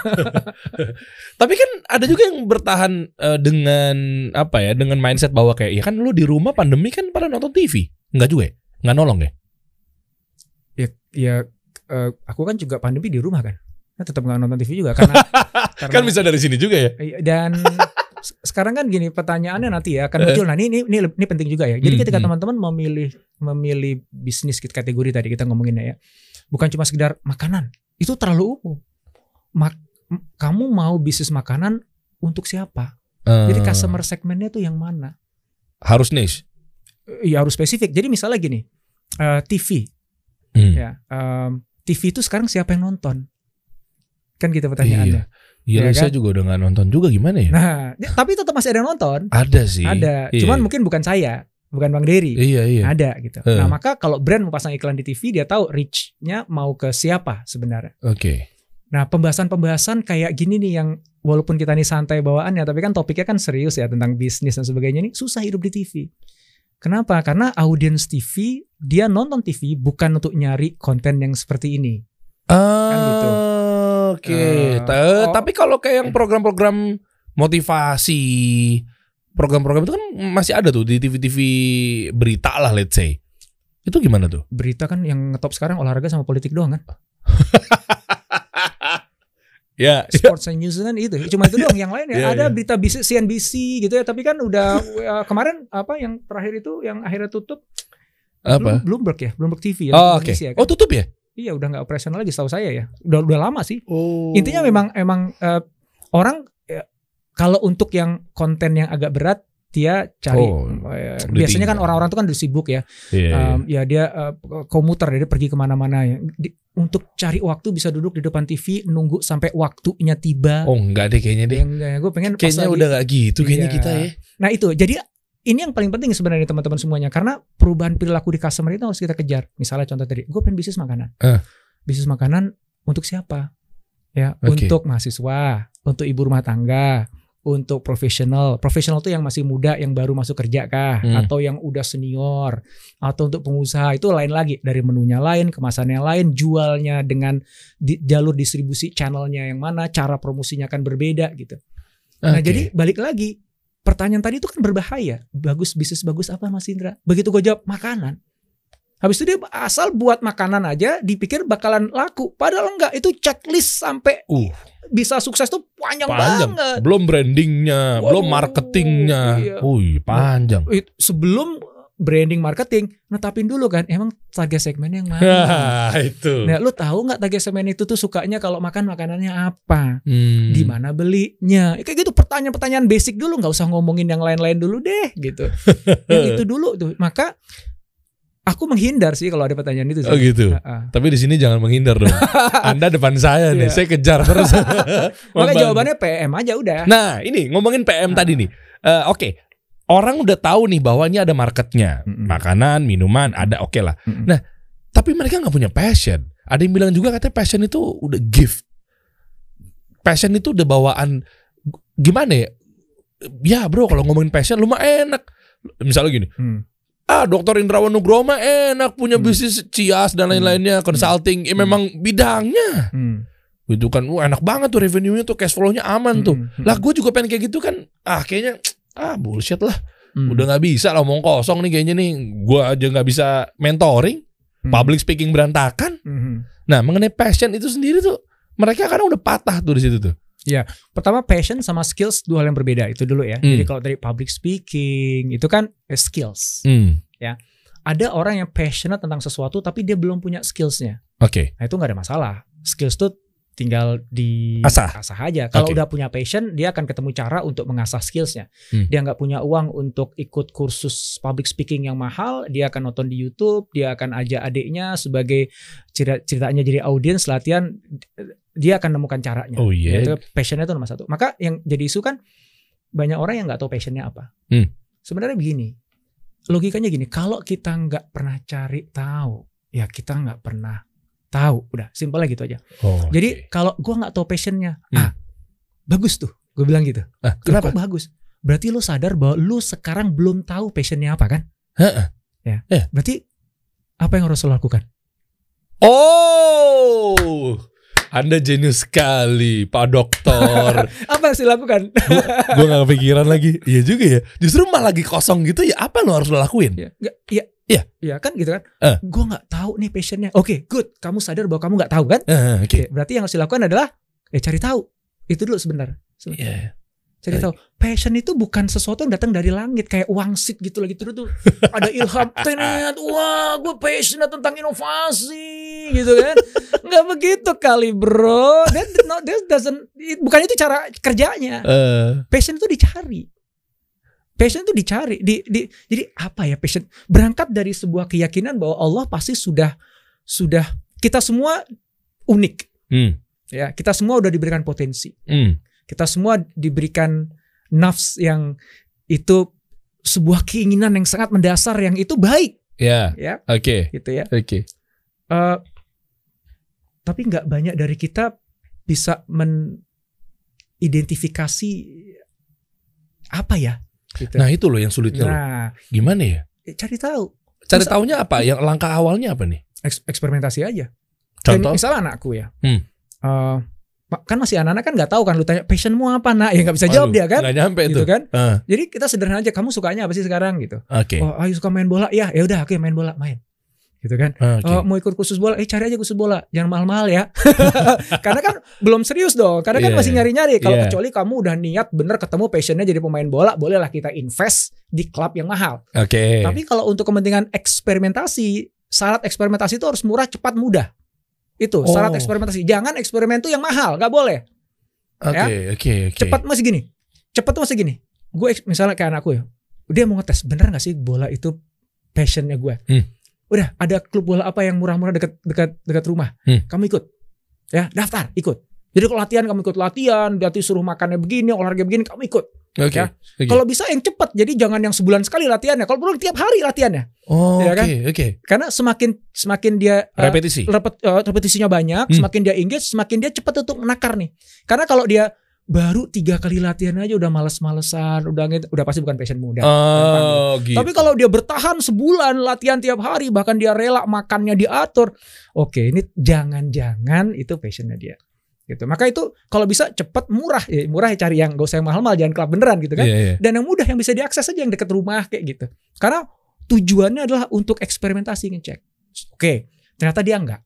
Tapi kan ada juga yang bertahan eh, dengan apa ya? Dengan mindset bahwa kayak ya kan lu di rumah pandemi kan pada nonton TV. Enggak juga ya? Enggak nolong ya? Ya, ya eh, aku kan juga pandemi di rumah kan. Nah, tetap nggak nonton TV juga karena, karena Kan bisa dari sini juga ya? Iya, dan sekarang kan gini pertanyaannya nanti ya akan muncul. Nah ini ini ini, ini penting juga ya. Jadi Hmm, ketika hmm. teman-teman memilih memilih bisnis kategori tadi kita ngomonginnya ya, bukan cuma sekedar makanan. Itu terlalu umum. Mak- kamu mau bisnis makanan untuk siapa? Jadi Eh, customer segmennya tuh yang mana? harus niche. Eh, Ya harus spesifik. Jadi misalnya gini, eh, TV Hmm. ya, em, TV itu sekarang siapa yang nonton? Kan gitu pertanyaannya. Iya, Ya saya kan? juga udah nggak nonton juga gimana ya? Nah, ya, tapi tetap masih ada yang nonton. ada sih. Ada. Iya. Cuman mungkin bukan saya, bukan Bang Dery. Iya iya. Ada gitu. Eh. Nah, maka kalau brand mau pasang iklan di TV, dia tahu reach-nya mau ke siapa sebenarnya. Oke. Nah, pembahasan-pembahasan kayak gini nih yang walaupun kita nih santai bawaannya, tapi kan topiknya kan serius ya tentang bisnis dan sebagainya ini susah hidup di TV. Kenapa? Karena audiens TV dia nonton TV bukan untuk nyari konten yang seperti ini. Ah, gitu. Oke. Eh, Ta- oh. Tapi kalau kayak yang program-program motivasi, program-program itu kan masih ada tuh di TV-TV berita lah, let's say. Itu gimana tuh? Berita kan yang ngetop sekarang olahraga sama politik doang kan. Ya. Sports and news kan itu. Cuma itu doang. Yang lain ya Iya, ada iya. berita bisnis CNBC gitu ya. Tapi kan udah ya, kemarin apa yang terakhir itu yang akhirnya tutup Apa? Bloom- Bloomberg ya, Bloomberg TV ya. Oh, oke. Indonesia kan. Oh, tutup ya? Iya udah nggak operasional lagi setahu saya ya. Udah udah lama sih. Oh. Intinya memang emang eh, orang ya, kalau untuk yang konten yang agak berat dia cari Oh, udah biasanya kan orang-orang tuh kan udah sibuk ya. Iya, iya. Em, ya dia eh, komuter dia pergi ke mana-mana ya. Di- untuk cari waktu bisa duduk di depan TV nunggu sampai waktunya tiba. Oh, enggak deh kayaknya deh. Yang gue pengen Kayaknya lagi- udah gak gitu kayaknya Iya. kita ya. Nah itu jadi ini yang paling penting sebenarnya teman-teman semuanya karena perubahan perilaku di customer itu harus kita kejar. Misalnya contoh tadi, gue pengen bisnis makanan. Eh. Bisnis makanan untuk siapa? Ya, Oke. untuk mahasiswa, untuk ibu rumah tangga, untuk profesional. Profesional tuh yang masih muda, yang baru masuk kerja kah, Hmm. atau yang udah senior, atau untuk pengusaha itu lain lagi. Dari menunya lain, kemasannya lain, jualnya dengan di- jalur distribusi channelnya yang mana, cara promosinya akan berbeda gitu. Nah Oke. jadi balik lagi pertanyaan tadi itu kan berbahaya. Bagus bisnis bagus apa Mas Indra? Begitu gue jawab makanan, Habis itu dia asal buat makanan aja dipikir bakalan laku. Padahal enggak, itu checklist sampai Uh, bisa sukses tuh panjang, panjang. banget. Belum brandingnya, Waduh, belum marketingnya. iya. Wih, panjang. Sebelum branding marketing, netapin dulu kan emang target segmen yang mana. Hah, itu. Nah, lu tahu nggak target segmen itu tuh sukanya kalau makan makanannya apa? Hmm. Di mana belinya? Kayak gitu pertanyaan-pertanyaan basic dulu, nggak usah ngomongin yang lain-lain dulu deh, gitu. yang itu dulu tuh. Maka aku menghindar sih kalau ada pertanyaan itu. sih. Oh gitu. Ha-ha. Tapi di sini jangan menghindar dong. Anda depan saya nih, Iya. saya kejar terus. Maka jawabannya PM aja udah. Nah, ini ngomongin PM Ah. tadi nih. Eh, Oke, orang udah tahu nih bahwa ini ada marketnya, Mm-mm. makanan, minuman, ada oke lah. Mm-mm. Nah, tapi mereka nggak punya passion. Ada yang bilang juga katanya passion itu udah gift. Passion itu udah bawaan gimana ya? Ya bro, kalau ngomongin passion lu mah enak. Misalnya gini, Hmm. ah dokter Indrawan Nugroho mah enak punya Hmm. bisnis cias dan lain-lainnya, consulting, eh, Hmm. memang bidangnya. Hmm. Gitu kan, wah enak banget tuh revenue-nya tuh, cash flow-nya aman tuh. Hmm. Lah gue juga pengen kayak gitu kan. Ah kayaknya ah bullshit lah. Hmm. Udah nggak bisa lah omong kosong nih kayaknya nih. Gue aja nggak bisa mentoring, Hmm. public speaking berantakan. Hmm. Nah mengenai passion itu sendiri tuh mereka kan udah patah tuh di situ tuh. Pertama passion sama skills dua hal yang berbeda itu dulu ya. Hmm. Jadi kalau dari public speaking itu kan eh, skills. Hmm. Ada orang yang passionate tentang sesuatu tapi dia belum punya skillsnya. Oke. Nah itu nggak ada masalah. Skills tuh tinggal di Asah. aja. Kalau Oke. udah punya passion, dia akan ketemu cara untuk mengasah skillsnya. Hmm. Dia nggak punya uang untuk ikut kursus public speaking yang mahal, dia akan nonton di YouTube, dia akan ajak adiknya sebagai cerita ceritanya jadi audiens latihan, dia akan nemukan caranya. Oh iya. Itu passionnya itu nomor satu. Maka yang jadi isu kan banyak orang yang nggak tahu passionnya apa. Hmm. Sebenarnya begini, logikanya gini, kalau kita nggak pernah cari tahu, ya kita nggak pernah tahu. Udah, simpelnya gitu aja. Oh, Jadi oke. kalau gua nggak tahu passionnya, Hmm. ah bagus tuh, gue bilang gitu. Ah, kenapa? kok bagus? Berarti lu sadar bahwa lu sekarang belum tahu passionnya apa kan? Heeh. Ya. Eh. Berarti apa yang harus lo lakukan? Oh, Anda jenius sekali, Pak Dokter. Apa yang harus dilakukan? gue gak kepikiran lagi. Iya juga ya. Justru malah lagi kosong gitu ya. Apa lo harus lo lakuin? ya, nggak, iya, Iya. iya kan gitu kan? Eh. Gue nggak tahu nih passionnya. Oke, good. Kamu sadar bahwa kamu nggak tahu kan? Eh, Oke. Oke, berarti yang harus dilakukan adalah ya cari tahu. Itu dulu sebentar. Iya. Cari tahu. Passion itu bukan sesuatu yang datang dari langit kayak wangsit gitu lagi terus tuh ada ilham tenet wah gue passionate tentang inovasi gitu kan. Nggak begitu kali bro. That no, that doesn't it- bukan itu cara kerjanya. Eh, passion itu dicari. Passion itu dicari di, di jadi apa ya passion? Berangkat dari sebuah keyakinan bahwa Allah pasti sudah sudah kita semua unik. Hmm, ya kita semua udah diberikan potensi. Hmm. kita semua diberikan nafs yang itu sebuah keinginan yang sangat mendasar yang itu baik. Ya, ya. Oke, gitu ya. Oke. Eh, tapi nggak banyak dari kita bisa mengidentifikasi apa ya gitu. Nah itu loh yang sulitnya loh. Nah, Gimana ya? eh, cari tahu Cari Terus- taunya apa? Yang langkah awalnya apa nih? Eks- eksperimentasi aja Kayak Contoh? misalnya anakku ya Hmm. Ma- kan masih anak-anak kan nggak tahu kan lu tanya passionmu apa nak ya nggak bisa jawab Waduh, dia kan Nggak nyampe gitu tuh. kan Ah, jadi kita sederhana aja kamu sukanya apa sih sekarang gitu Oke. Oh, ayo suka main bola. Ya, ya udah, oke main bola, main. Gitu kan. Ah, Oke. Oh, mau ikut kursus bola, eh cari aja kursus bola. Jangan mahal-mahal ya. Karena kan belum serius dong. Karena kan Iya. masih nyari-nyari. Kalau Iya. kecuali kamu udah niat bener ketemu passionnya jadi pemain bola, bolehlah kita invest di klub yang mahal. Oke. Tapi kalau untuk kepentingan eksperimentasi, syarat eksperimentasi itu harus murah, cepat, mudah. Itu syarat Oh. eksperimentasi. Jangan eksperimen tuh yang mahal, nggak boleh. Oke, oke, oke. Cepat masih gini. Cepat tuh masih gini. Gue misalnya kayak anakku ya. Dia mau ngetes bener gak sih bola itu passionnya gue. Hmm. Udah ada klub bola apa yang murah-murah dekat dekat dekat rumah. Hmm. Kamu ikut. Ya daftar ikut. Jadi kalau latihan kamu ikut latihan, berarti suruh makannya begini, olahraga begini, kamu ikut. Oke. ya. oke. Kalau bisa yang cepat, jadi jangan yang sebulan sekali latihannya. Kalau perlu tiap hari latihannya. Oh, ya oke, kan? oke. Karena semakin semakin dia uh, Repetisi. repet- uh, repetisinya banyak, Hmm. semakin dia engage, semakin dia cepat untuk menakar nih. Karena kalau dia baru tiga kali latihan aja udah males-malesan, udah udah pasti bukan passion muda. Oh, gitu. Tapi kalau dia bertahan sebulan latihan tiap hari, bahkan dia rela makannya diatur, oke ini jangan-jangan itu passionnya dia. Gitu. Maka itu kalau bisa cepat murah, ya, murah ya cari yang gak usah yang mahal-mahal, jangan klub beneran gitu kan. Iya, iya. Dan yang mudah yang bisa diakses aja yang dekat rumah kayak gitu. Karena tujuannya adalah untuk eksperimentasi ngecek. Oke, ternyata dia enggak.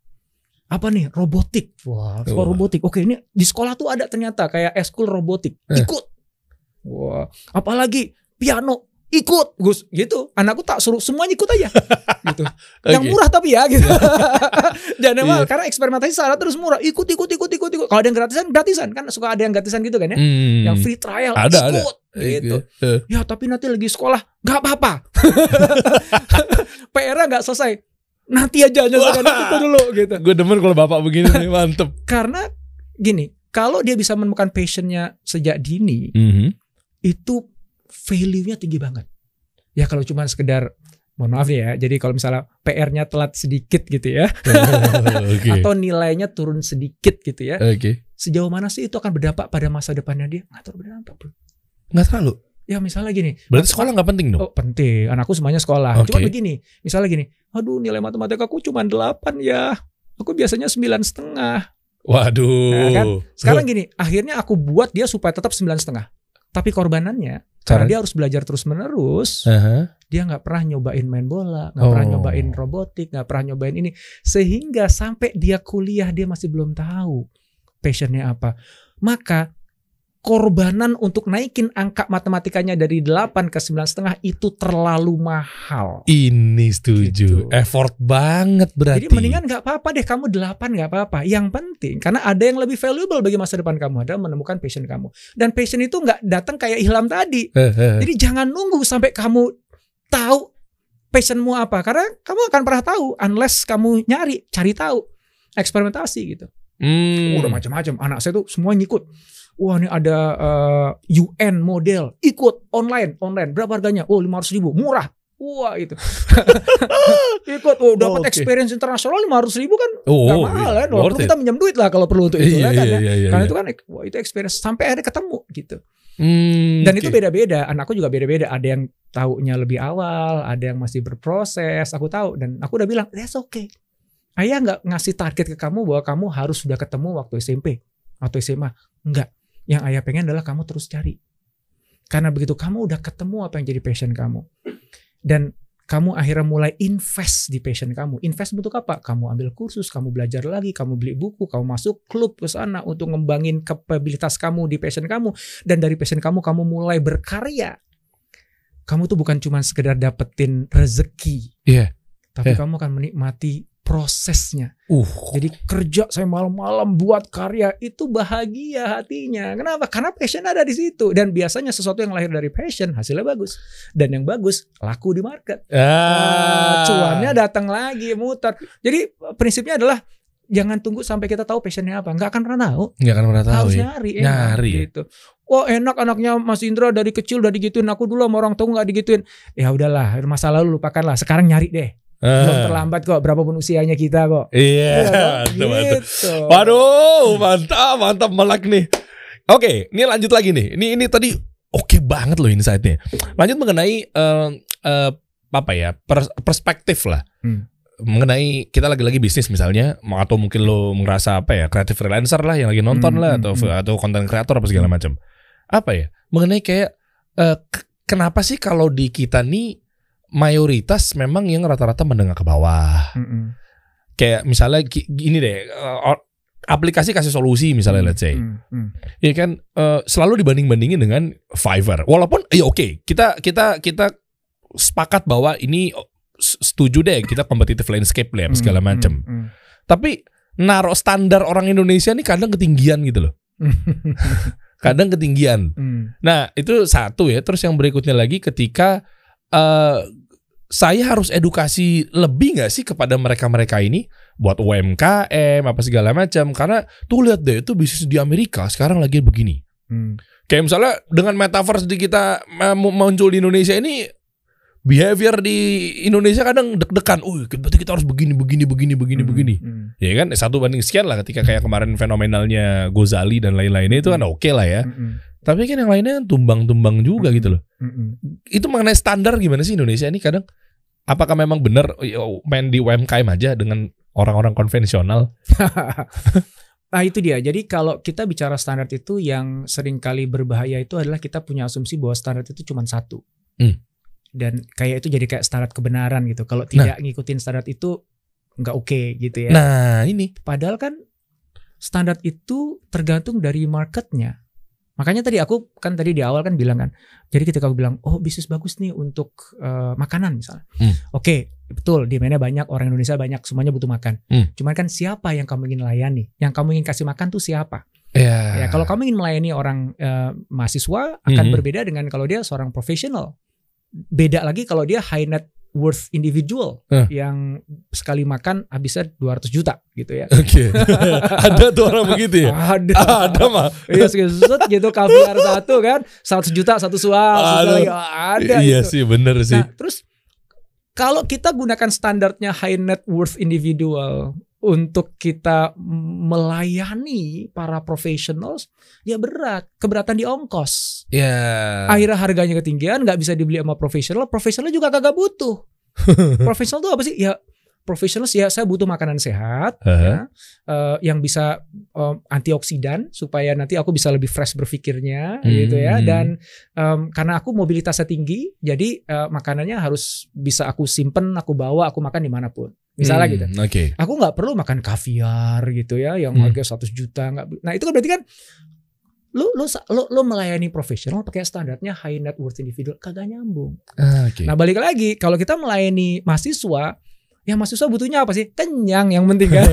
Apa nih? Robotik. Wah, sekolah Wah. robotik. Oke, ini di sekolah tuh ada ternyata kayak eskul robotik. Eh. Ikut. Wah, apalagi piano ikut Gus gitu anakku tak suruh semuanya ikut aja gitu yang Oke. murah tapi ya gitu jangan mahal Iya. karena eksperimentasi salah terus murah ikut ikut ikut ikut ikut kalau ada yang gratisan gratisan kan suka ada yang gratisan gitu kan ya Hmm. yang free trial Ada, ada. ikut gitu Eh, ya tapi nanti lagi sekolah nggak apa-apa PR-nya nggak selesai nanti aja nyelesaikan Wah. itu dulu gitu Gue demen kalau bapak begini nih, mantep. karena gini kalau dia bisa menemukan passionnya sejak dini Mhm. itu value-nya tinggi banget ya kalau cuma sekedar mohon maaf ya jadi kalau misalnya PR-nya telat sedikit gitu ya Oke. atau nilainya turun sedikit gitu ya Oke. sejauh mana sih itu akan berdampak pada masa depannya dia nggak terlalu berdampak bro Nggak terlalu. Ya misalnya gini Berarti sekolah nggak penting dong? Oh penting, anakku semuanya sekolah. Oke. Cuma begini, misalnya gini, aduh nilai matematika aku cuma 8 ya. Aku biasanya sembilan setengah. Waduh. Nah, kan? Sekarang gini, akhirnya aku buat dia supaya tetap sembilan setengah. Tapi korbanannya, karena dia harus belajar terus menerus, Aha. dia nggak pernah nyobain main bola, nggak pernah Oh. nyobain robotik, nggak pernah nyobain ini, sehingga sampai dia kuliah dia masih belum tahu passionnya apa. Maka korbanan untuk naikin angka matematikanya dari 8 ke sembilan setengah itu terlalu mahal. Ini setuju. Gitu. Effort banget berarti. Jadi mendingan nggak apa-apa deh kamu 8 nggak apa-apa. Yang penting karena ada yang lebih valuable bagi masa depan kamu adalah menemukan passion kamu. Dan passion itu nggak datang kayak ilham tadi. Eh, eh. Jadi jangan nunggu sampai kamu tahu passionmu apa karena kamu akan pernah tahu unless kamu nyari, cari tahu, eksperimentasi gitu. Hmm. Udah macam-macam. Anak saya tuh semua ngikut. Wah ini ada eh, UN model, ikut online, online. Berapa harganya? Oh 500 ribu, murah. Wah itu. ikut, oh dapat Oh, oke. experience internasional 500 ribu kan Oh, nggak mahal kan. Walaupun it. kita minjem duit lah kalau perlu untuk itu Iya, lah kan iya, ya. iya, iya, Karena iya. itu kan, wah itu experience sampai akhirnya ketemu gitu. Hmm, Dan oke. itu beda-beda. Anakku juga beda-beda. Ada yang taunya lebih awal, ada yang masih berproses. Aku tahu dan aku udah bilang, that's okay. Ayah nggak ngasih target ke kamu bahwa kamu harus sudah ketemu waktu SMP atau SMA. Enggak. Yang ayah pengen adalah kamu terus cari. Karena begitu kamu udah ketemu apa yang jadi passion kamu. Dan kamu akhirnya mulai invest di passion kamu. Invest bentuk apa? Kamu ambil kursus, kamu belajar lagi, kamu beli buku, kamu masuk klub ke sana untuk ngembangin kapabilitas kamu di passion kamu dan dari passion kamu kamu mulai berkarya. Kamu tuh bukan cuma sekedar dapetin rezeki. Iya. Tapi Iya. kamu akan menikmati prosesnya. Uh. Jadi kerja saya malam-malam buat karya itu bahagia hatinya. Kenapa? Karena passion ada di situ dan biasanya sesuatu yang lahir dari passion hasilnya bagus dan yang bagus laku di market. Ah. Cuannya datang lagi muter. Jadi prinsipnya adalah jangan tunggu sampai kita tahu passionnya apa. Nggak akan pernah tahu. Nggak akan pernah tahu harus ya. nyari, enak, Nyari ya? gitu. Wah enak anaknya Mas Indra dari kecil udah digituin aku dulu sama orang tua nggak digituin. Ya udahlah masa lalu lupakanlah. Sekarang nyari deh. Belum Ah. terlambat kok. Berapapun usianya kita kok. Iya. Dong, mantap, mantap. gitu. Waduh, mantap, mantap melek nih. Oke, ini lanjut lagi nih. Ini ini tadi oke banget loh insight-nya. Lanjut mengenai eh, eh, apa ya? pers- perspektif lah. Hmm. Mengenai kita lagi-lagi bisnis misalnya atau mungkin lo ngerasa apa ya? Kreatif freelancer lah yang lagi nonton Hmm, lah hmm, atau hmm. atau konten kreator apa segala macam. Apa ya? Mengenai kayak eh, k- kenapa sih kalau di kita nih mayoritas memang yang rata-rata menengah ke bawah Mm-mm. kayak misalnya gi- gini deh uh, or- aplikasi kasih solusi misalnya let's say Mm, mm. ya kan uh, selalu dibanding-bandingin dengan Fiverr walaupun ya oke kita kita kita sepakat bahwa ini oh, setuju deh kita competitive landscape lah segala Mm, macam mm, mm. tapi naruh standar orang Indonesia nih kadang ketinggian gitu loh kadang ketinggian Mm. Nah, itu satu ya. Terus yang berikutnya lagi ketika eh saya harus edukasi lebih nggak sih kepada mereka-mereka ini buat UMKM apa segala macam karena tuh lihat deh itu bisnis di Amerika sekarang lagi begini. Mm. Kayak misalnya dengan metaverse di kita mu- muncul di Indonesia ini behavior di Indonesia kadang deg-degan. Oh, berarti kita harus begini begini begini begini Mm, begini. mm. Ya kan satu banding sekian lah ketika kayak kemarin fenomenalnya Gozali dan lain-lainnya itu kan oke lah ya. Mm, Tapi kan yang lainnya tumbang-tumbang juga Mm. gitu loh. mm, mm. Itu mengenai standar gimana sih Indonesia ini kadang? Apakah memang benar main di UMKM aja dengan orang-orang konvensional? Nah itu dia. Jadi kalau kita bicara standar itu yang sering kali berbahaya itu adalah kita punya asumsi bahwa standar itu cuma satu. Hmm. dan kayak itu jadi kayak standar kebenaran gitu. Kalau tidak ngikutin standar itu nggak oke gitu ya. Nah, ini. Padahal kan standar itu tergantung dari marketnya. Makanya tadi aku kan tadi di awal kan bilang kan, jadi ketika aku bilang, oh bisnis bagus nih untuk eh, makanan misalnya, Hmm. oke betul demandnya banyak orang Indonesia banyak semuanya butuh makan. Hmm. Cuman kan siapa yang kamu ingin layani, yang kamu ingin kasih makan tuh siapa? Ya. Ya kalau kamu ingin melayani orang eh, mahasiswa akan Mhm. berbeda dengan kalau dia seorang profesional. Beda lagi kalau dia high net worth individual Eh. yang sekali makan habisnya 200 juta gitu ya. Oke. Ada tuh orang begitu ya? Ada. Ada mah. Iya set gitu kaviar satu kan 100 juta satu suap Aduh. sekali. ada Iya gitu. sih, bener sih. Nah, terus kalau kita gunakan standarnya high net worth individual untuk kita melayani para professionals, ya berat, keberatan di ongkos. Ya. Akhirnya harganya ketinggian, nggak bisa dibeli sama profesional, profesional juga kagak butuh. profesional tuh apa sih? Ya profesional ya saya butuh makanan sehat, Hah? ya, eh, yang bisa eh, antioksidan supaya nanti aku bisa lebih fresh berpikirnya, gitu ya. Hmm. Dan em, karena aku mobilitasnya tinggi, jadi eh, makanannya harus bisa aku simpen, aku bawa, aku makan di mana pun. Misalnya Hmm, gitu. Oke. Aku nggak perlu makan kaviar gitu ya, yang Hmm. harga 100 juta. Nggak, nah itu kan berarti kan lu lu lu, lu melayani profesional pakai standarnya high net worth individual kagak nyambung. Ah, Oke. Nah balik lagi kalau kita melayani mahasiswa, ya mahasiswa butuhnya apa sih? Kenyang yang penting kan.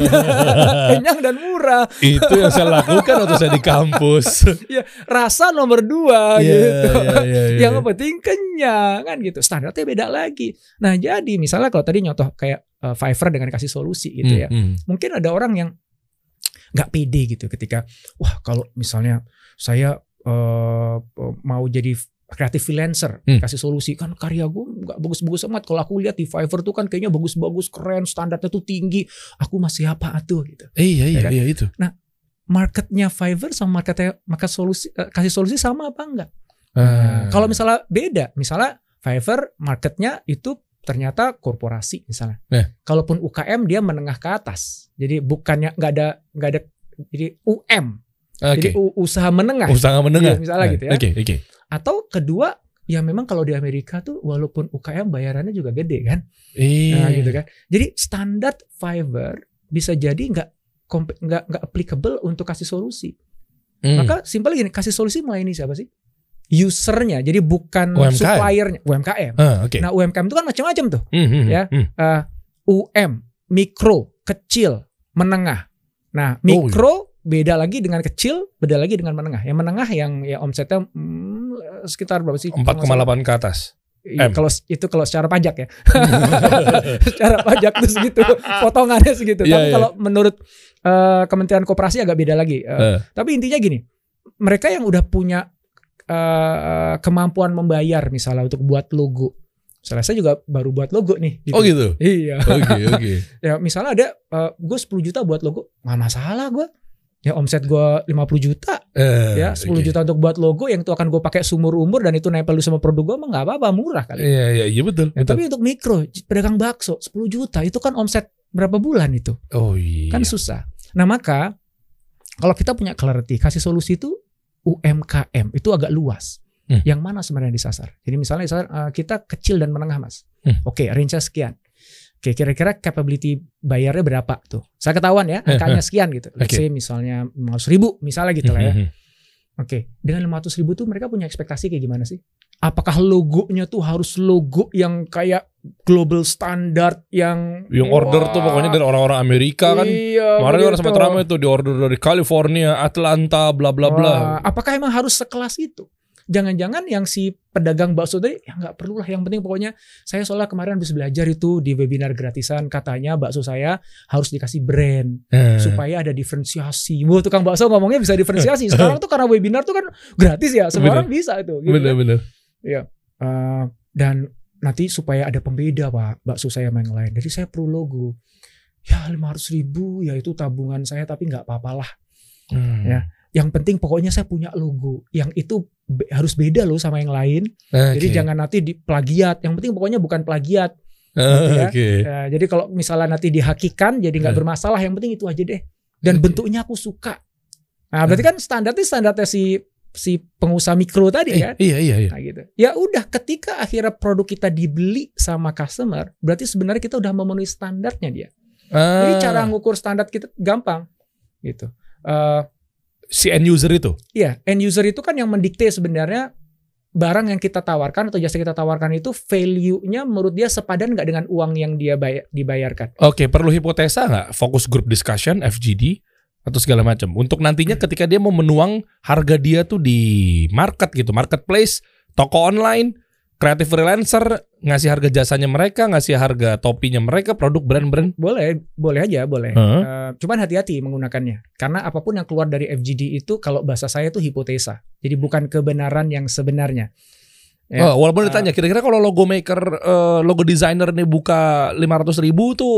Kenyang dan murah. Itu yang saya lakukan waktu saya di kampus. Rasa nomor dua Iya, gitu. iya, iya, iya. yang penting kenyang kan gitu. Standarnya beda lagi. Nah jadi misalnya kalau tadi nyontoh kayak uh, Fiverr dengan kasih solusi gitu ya. Hmm, hmm. Mungkin ada orang yang nggak pede gitu ketika wah kalau misalnya saya uh, mau jadi kreatif freelancer Hmm. kasih solusi kan karya gue nggak bagus-bagus amat kalau aku lihat di Fiverr tuh kan kayaknya bagus-bagus keren standarnya tuh tinggi aku masih apa atuh gitu iya, iya, Ya kan? iya itu. marketnya Fiverr sama marketnya market solusi eh, kasih solusi sama apa enggak Ah. kalau misalnya beda misalnya Fiverr marketnya itu ternyata korporasi misalnya Eh. kalaupun UKM dia menengah ke atas jadi bukannya nggak ada nggak ada jadi UM Oke. jadi usaha menengah Usaha menengah. Iya, misalnya Ah, gitu ya. Oke, oke. Atau kedua ya memang kalau di Amerika tuh walaupun UKM bayarannya juga gede kan Iya. nah, gitu kan jadi standar Fiverr bisa jadi nggak nggak nggak applicable untuk kasih solusi Hmm. maka simpel gini kasih solusi melayani siapa sih usernya jadi bukan UMKM. suppliernya UMKM Ah, oke. nah UMKM itu kan macam-macam tuh Hmm, hmm, ya. hmm. Eh, UM mikro kecil menengah nah Oh, mikro beda lagi dengan kecil beda lagi dengan menengah yang menengah yang ya omsetnya hmm, sekitar berapa sih 4,8 ke atas. Iya, M. kalau itu kalau secara pajak ya secara pajak tuh segitu potongannya segitu Iya, tapi iya. kalau menurut eh, Kementerian Koperasi agak beda lagi Eh, Eh. tapi intinya gini mereka yang udah punya eh, kemampuan membayar misalnya untuk buat logo misalnya saya juga baru buat logo nih Oh gitu. iya Oke, oke. ya misalnya ada eh, gue 10 juta buat logo nggak masalah gue ya omset gue 50 juta Eh, ya 10 oke. juta untuk buat logo yang itu akan gue pakai seumur umur dan itu nempel sama produk gue mah nggak apa-apa murah kali Iya, iya, iya betul. Ya, betul. tapi untuk mikro, pedagang bakso 10 juta itu kan omset berapa bulan itu? oh iya. Kan susah. Nah, maka kalau kita punya clarity, kasih solusi itu UMKM itu agak luas. Hmm. Yang mana sebenarnya disasar? Jadi misalnya eh, kita kecil dan menengah, Mas. Hmm. Oke, range sekian. Oke, kira-kira capability bayarnya berapa tuh? Saya ketahuan ya, angkanya sekian gitu. Let's Oke. say misalnya 500 ribu, misalnya gitu lah ya. Hmm, hmm, Oke, dengan 500 ribu tuh mereka punya ekspektasi kayak gimana sih? Apakah logonya tuh harus logo yang kayak global standard yang. Yang order tuh Wah, pokoknya dari orang-orang Amerika kan. Iya, Kemarin begitu. sempat ramai tuh di order dari California, Atlanta, bla bla bla. Apakah emang harus sekelas itu? Jangan-jangan yang si pedagang bakso tadi ya nggak perlu lah. Yang penting pokoknya saya soalnya kemarin habis belajar itu di webinar gratisan katanya bakso saya harus dikasih brand Eh, supaya ada diferensiasi. Wah tukang bakso ngomongnya bisa diferensiasi. Sekarang tuh karena webinar tuh kan gratis ya, semua orang bisa itu. Gitu kan. Bener-bener. Eh, dan nanti supaya ada pembeda pak bakso saya sama yang lain jadi saya perlu logo ya 500 ribu ya itu tabungan saya tapi nggak apa-apalah Hmm. Ya. Yang penting pokoknya saya punya logo yang itu be- harus beda loh sama yang lain Oke. jadi jangan nanti di plagiat yang penting pokoknya bukan plagiat Eh, ya. Oke. Ya, jadi kalau misalnya nanti dihakikan jadi nggak Eh. bermasalah yang penting itu aja deh dan Oke. bentuknya aku suka nah berarti kan standarnya standarnya si si pengusaha mikro tadi Eh, kan. iya iya iya. Nah gitu. Ya udah ketika akhirnya produk kita dibeli sama customer, berarti sebenarnya kita udah memenuhi standarnya dia. Jadi Ah, cara ngukur standar kita gampang gitu. Eh si end user itu. Iya, end user itu kan yang mendikte sebenarnya barang yang kita tawarkan atau jasa kita tawarkan itu value-nya menurut dia sepadan nggak dengan uang yang dia bayar, dibayarkan. Oke, perlu hipotesa nggak? Fokus group discussion, FGD, atau segala macam. Untuk nantinya ketika dia mau menuang harga dia tuh di market gitu, marketplace, toko online, creative freelancer, ngasih harga jasanya mereka, ngasih harga topinya mereka, produk brand-brand. Boleh, boleh aja, boleh. Heeh. Eh, cuman hati-hati menggunakannya. Karena apa pun yang keluar dari FGD itu kalau bahasa saya itu hipotesa. Jadi bukan kebenaran yang sebenarnya. Ya. Oh, walaupun Ah. ditanya, kira-kira kalau logo maker, eh, logo designer nih buka 500 ribu tuh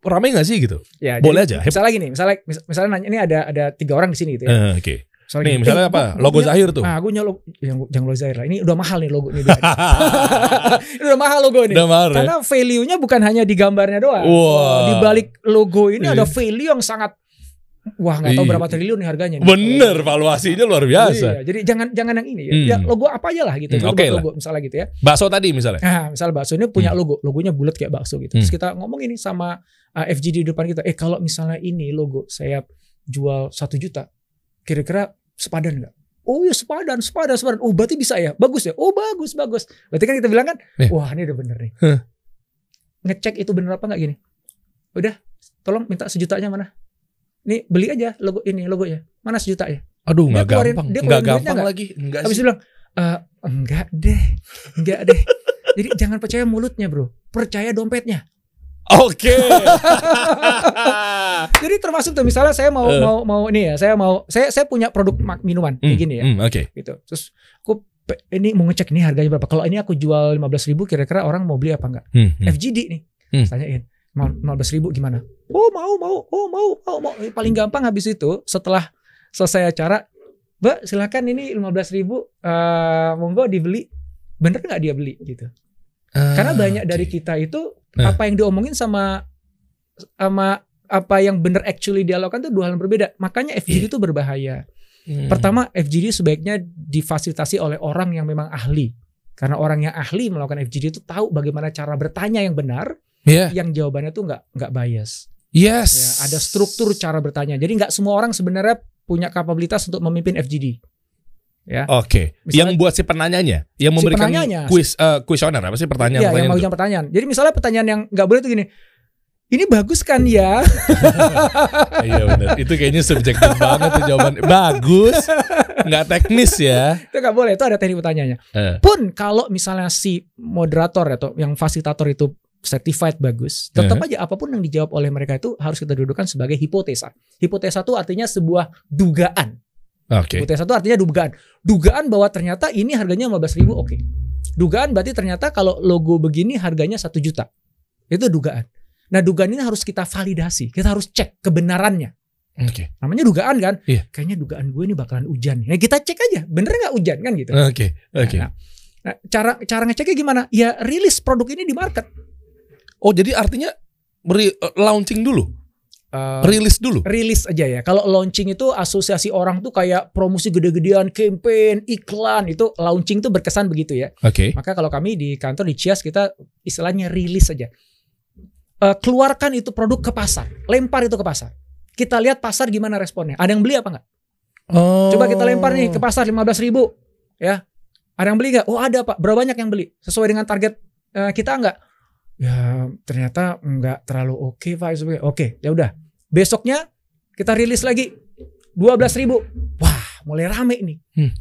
rame nggak sih gitu? Ya, boleh jadi aja. Misalnya gini, misalnya mis- misalnya nanya ini ada ada tiga orang di sini gitu ya. Eh, Oke. Misalnya Nih, gini, misalnya "Eh, apa? Logo punya- Zahir tuh. Nah, gue logo yang jangan logo Zahir lah. Ini udah mahal nih logo ini. udah. ini udah mahal logo ini. Udah marah. Karena value-nya bukan hanya di gambarnya doang. Wah. Di balik logo ini Iya. ada value yang sangat wah nggak tahu Iya. berapa triliun nih harganya. nih. Bener, valuasinya luar biasa. Iya, jadi jangan jangan yang ini ya. Hmm. Ya logo apa aja lah gitu. Hmm, Logo, oke lah. logo misalnya gitu ya. Bakso tadi misalnya. Nah, misal bakso ini punya logo, logonya bulat kayak bakso gitu. Terus Hmm. kita ngomong ini sama uh, FGD di depan kita. Eh kalau misalnya ini logo saya jual satu juta, kira-kira sepadan nggak? Oh ya sepadan, sepadan, sepadan. Oh berarti bisa ya? Bagus ya? Oh bagus, bagus. Berarti kan kita bilang kan, Eh. wah ini udah bener nih. Huh. Ngecek itu bener apa nggak gini? Udah, tolong minta sejutanya mana? Nih beli aja logo ini logonya. Mana sejuta ya? Aduh, Dia nggak gampang. dia Nggak gampang lagi. Enggak Habis sih. itu bilang, "Eh, enggak deh, enggak deh. Jadi jangan percaya mulutnya bro, percaya dompetnya. Oke. Jadi termasuk tuh misalnya saya mau Eh. mau mau ini ya, saya mau saya saya punya produk minuman kayak Hmm, gini ya, hmm, Oke. gitu. Terus aku ini mau ngecek ini harganya berapa. Kalau ini aku jual 15.000 ribu, kira-kira orang mau beli apa enggak? Hmm, hmm. FGD nih, Hmm. tanyain. Mau 15 ribu gimana? Oh mau mau oh mau mau mau. Eh, Paling gampang habis itu setelah selesai acara, Mbak silakan ini 15 ribu, eh, monggo dibeli. Bener nggak dia beli gitu? Karena Ah, banyak oke. dari kita itu Eh. apa yang diomongin sama sama apa yang bener actually dia lakukan itu dua hal yang berbeda. Makanya FGD Iya. itu berbahaya. Hmm. Pertama, FGD sebaiknya difasilitasi oleh orang yang memang ahli. Karena orang yang ahli melakukan FGD itu tahu bagaimana cara bertanya yang benar, Iya. yang jawabannya tuh nggak nggak bias. Yes. Ya, ada struktur cara bertanya. Jadi nggak semua orang sebenarnya punya kapabilitas untuk memimpin FGD. Ya. Oke. Misalnya- yang buat si penanyanya, yang memberikan penanyanya. quiz uh, kuesioner apa sih pertanyaan Iya, yang pertanyaan mau itu? jawab pertanyaan. Jadi misalnya pertanyaan yang nggak boleh tuh gini. Ini bagus kan ya? Iya benar. Itu kayaknya subjektif banget tuh jawaban. Bagus. Nggak teknis ya. itu nggak boleh. Itu ada teknik pertanyaannya. Eh. Pun kalau misalnya si moderator atau yang fasilitator itu certified bagus, tetap aja apa pun yang dijawab oleh mereka itu harus kita dudukan sebagai hipotesa. Hipotesa itu artinya sebuah dugaan. Oke. Hipotesa itu artinya dugaan. Dugaan bahwa ternyata ini harganya 15.000 ribu, oke. Dugaan berarti ternyata kalau logo begini harganya satu juta. Itu dugaan. Nah dugaan ini harus kita validasi. Kita harus cek kebenarannya. Oke. Namanya dugaan kan? Iya. Kayaknya dugaan gue ini bakalan hujan. Nah kita cek aja. Bener nggak hujan kan gitu. Oke. Oke. Nah, nah, cara cara ngeceknya gimana? Ya rilis produk ini di market. Oh jadi artinya re- uh, launching dulu, Uh, rilis dulu. rilis aja ya. Kalau launching itu asosiasi orang tuh kayak promosi gede-gedean, campaign, iklan itu launching tuh berkesan begitu ya. Oke. Maka kalau kami di kantor di Cias kita istilahnya rilis aja. Eh, keluarkan itu produk ke pasar, lempar itu ke pasar. Kita lihat pasar gimana responnya. Ada yang beli apa enggak? Oh. Coba kita lempar nih ke pasar 15 ribu. Ya. Ada yang beli nggak? Oh ada pak. Berapa banyak yang beli? Sesuai dengan target eh, kita enggak? Ya ternyata enggak terlalu oke pak. Oke ya udah. Besoknya kita rilis lagi 12 ribu. Wah mulai rame nih. Hmm.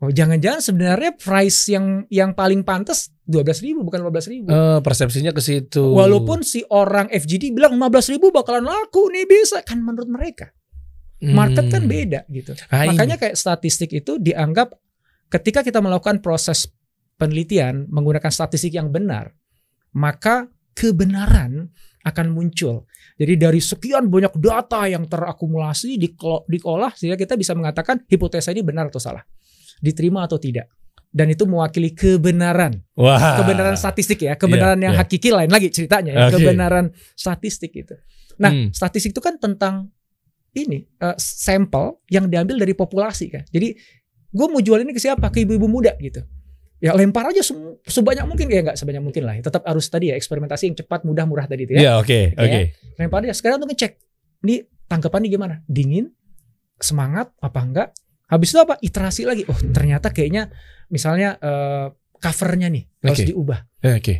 Oh jangan-jangan sebenarnya price yang yang paling pantas 12 ribu bukan 15 ribu. Eh, persepsinya ke situ. Walaupun si orang FGD bilang 15 ribu bakalan laku nih bisa kan menurut mereka market kan Hmm. beda gitu. Ah, ini. Makanya kayak statistik itu dianggap ketika kita melakukan proses penelitian menggunakan statistik yang benar, maka kebenaran akan muncul. Jadi dari sekian banyak data yang terakumulasi diolah sehingga kita bisa mengatakan hipotesa ini benar atau salah, diterima atau tidak. Dan itu mewakili kebenaran, Wah. kebenaran statistik ya, kebenaran Iya, yang iya. hakiki lain lagi ceritanya, ya, Oke. kebenaran statistik itu. Nah, Hmm. statistik itu kan tentang ini eh, sampel yang diambil dari populasi kan. Jadi gue mau jual ini ke siapa ke ibu-ibu muda gitu ya lempar aja se- sebanyak mungkin ya nggak sebanyak mungkin lah. Tetap harus tadi ya eksperimentasi yang cepat mudah murah tadi itu ya. Iya, oke, Ya. oke. lempar aja. Sekarang untuk ngecek ini tanggapannya gimana? Dingin? Semangat? Apa enggak? Habis itu apa? Iterasi lagi. Oh ternyata kayaknya misalnya eh, covernya nih harus Oke. diubah. Eh, Oke.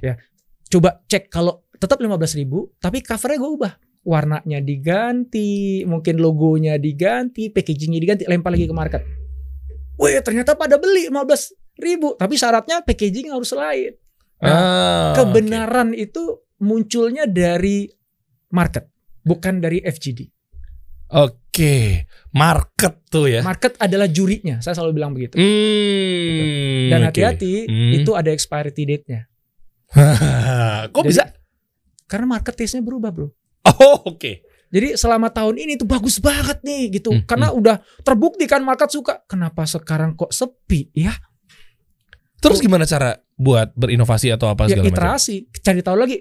coba cek kalau tetap 15.000 ribu tapi covernya gue ubah. Warnanya diganti mungkin logonya diganti packagingnya diganti lempar lagi ke market. Wih ternyata pada beli 15.000 ribu tapi syaratnya packaging harus lain Ah, kebenaran itu munculnya dari market bukan dari FGD Oke, market tuh ya. market adalah jurinya saya selalu bilang begitu Hmm, dan oke. hati-hati Hmm. itu ada expiry date-nya Kok Jadi- bisa? karena market taste-nya berubah bro Oh, oke. Jadi selama tahun ini tuh bagus banget nih gitu. Hmm, Karena udah terbukti kan market suka. Kenapa sekarang kok sepi? Ya, Terus gimana cara buat berinovasi atau apa ya segala macam? iterasi. Cari tahu lagi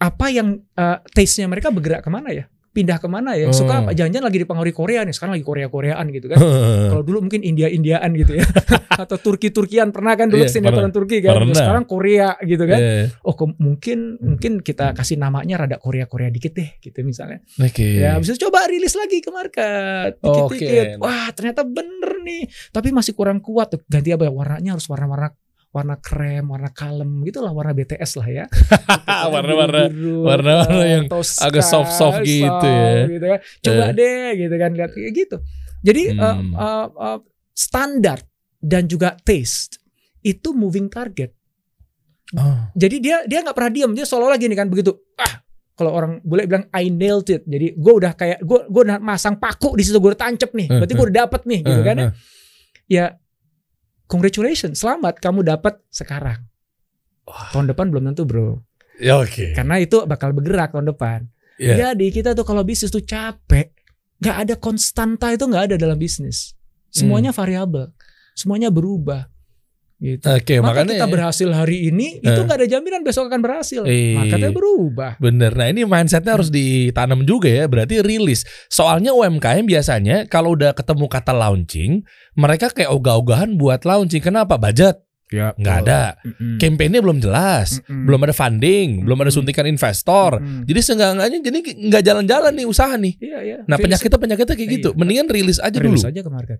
apa yang uh, taste-nya mereka bergerak ke mana ya? Pindah ke mana ya? Suka Oh. apa? Jangan-jangan lagi dipengaruhi Korea nih. Sekarang lagi Korea-Koreaan gitu kan. Kalau dulu mungkin India-Indiaan gitu ya. Atau Turki-Turkian pernah kan dulu Iya, sinetron Turki kan. Terus. Sekarang Korea gitu kan. Eh, Oh ke- mungkin mungkin kita kasih namanya rada Korea-Korea dikit deh gitu misalnya. Oke. Ya, itu coba rilis lagi ke market. Dikit-dikit. Oke. Wah, ternyata bener nih. Tapi masih kurang kuat tuh. Ganti apa ya? Warnanya harus warna-warna warna krem, warna kalem gitu lah, warna BTS lah ya. Warna-warna warna-warna yang Tosca, agak soft-soft gitu ya. gitu kan. Coba Eh. deh gitu kan lihat kayak gitu. Jadi eh, Hmm. eh, eh, standar dan juga taste itu moving target. Oh. Jadi dia dia nggak pernah diam, dia seolah-olah gini kan begitu. Ah, kalau orang boleh bilang I nailed it. Jadi gue udah kayak gue gue udah masang paku di situ gue udah tancep nih. Berarti gue udah dapet nih gitu kan. ya. Congratulations, selamat kamu dapat sekarang. Tahun depan belum tentu, Bro. Ya oke. Karena itu bakal bergerak tahun depan. Iya. Jadi kita tuh kalau bisnis tuh capek. nggak ada konstanta itu nggak ada dalam bisnis. Semuanya variabel. Semuanya berubah. Gitu. Oke, Maka makanya kita berhasil hari ini itu Eh. nggak ada jaminan besok akan berhasil. Eh. Makanya berubah. Bener, nah ini mindsetnya harus ditanam juga ya. Berarti rilis. Soalnya UMKM biasanya kalau udah ketemu kata launching, mereka kayak ogah-ogahan buat launching. Kenapa? Budget Ya, nggak ada, campaignnya belum jelas, Mm-mm. belum ada funding, belum ada Mm-mm. suntikan investor. Jadi seenggaknya jadi nggak jalan-jalan nih usaha nih. Iya, iya. Nah Rilis- penyakitnya penyakitnya kayak gitu. Iya. Mendingan rilis aja dulu. rilis aja ke market.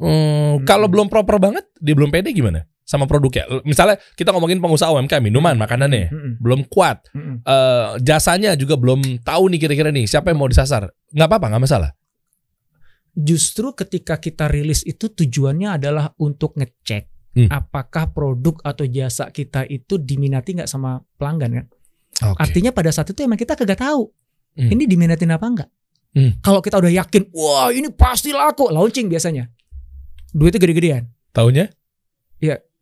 Hmm, Mm-mm. Kalau belum proper banget, dia belum pede gimana? Sama produknya. Misalnya kita ngomongin pengusaha UMKM, minuman, makanannya, Mm-mm. belum kuat. Mm-mm. eh, jasanya juga belum tahu nih kira-kira nih siapa yang mau disasar. Nggak apa-apa, nggak masalah. Justru ketika kita rilis itu tujuannya adalah untuk ngecek Hmm. apakah produk atau jasa kita itu diminati nggak sama pelanggan kan. Oke. Artinya pada saat itu emang kita kagak tahu Hmm. ini diminatin apa enggak. Hmm. Kalau kita udah yakin, wah ini pasti laku, launching biasanya. Duitnya gede-gedean. Taunya?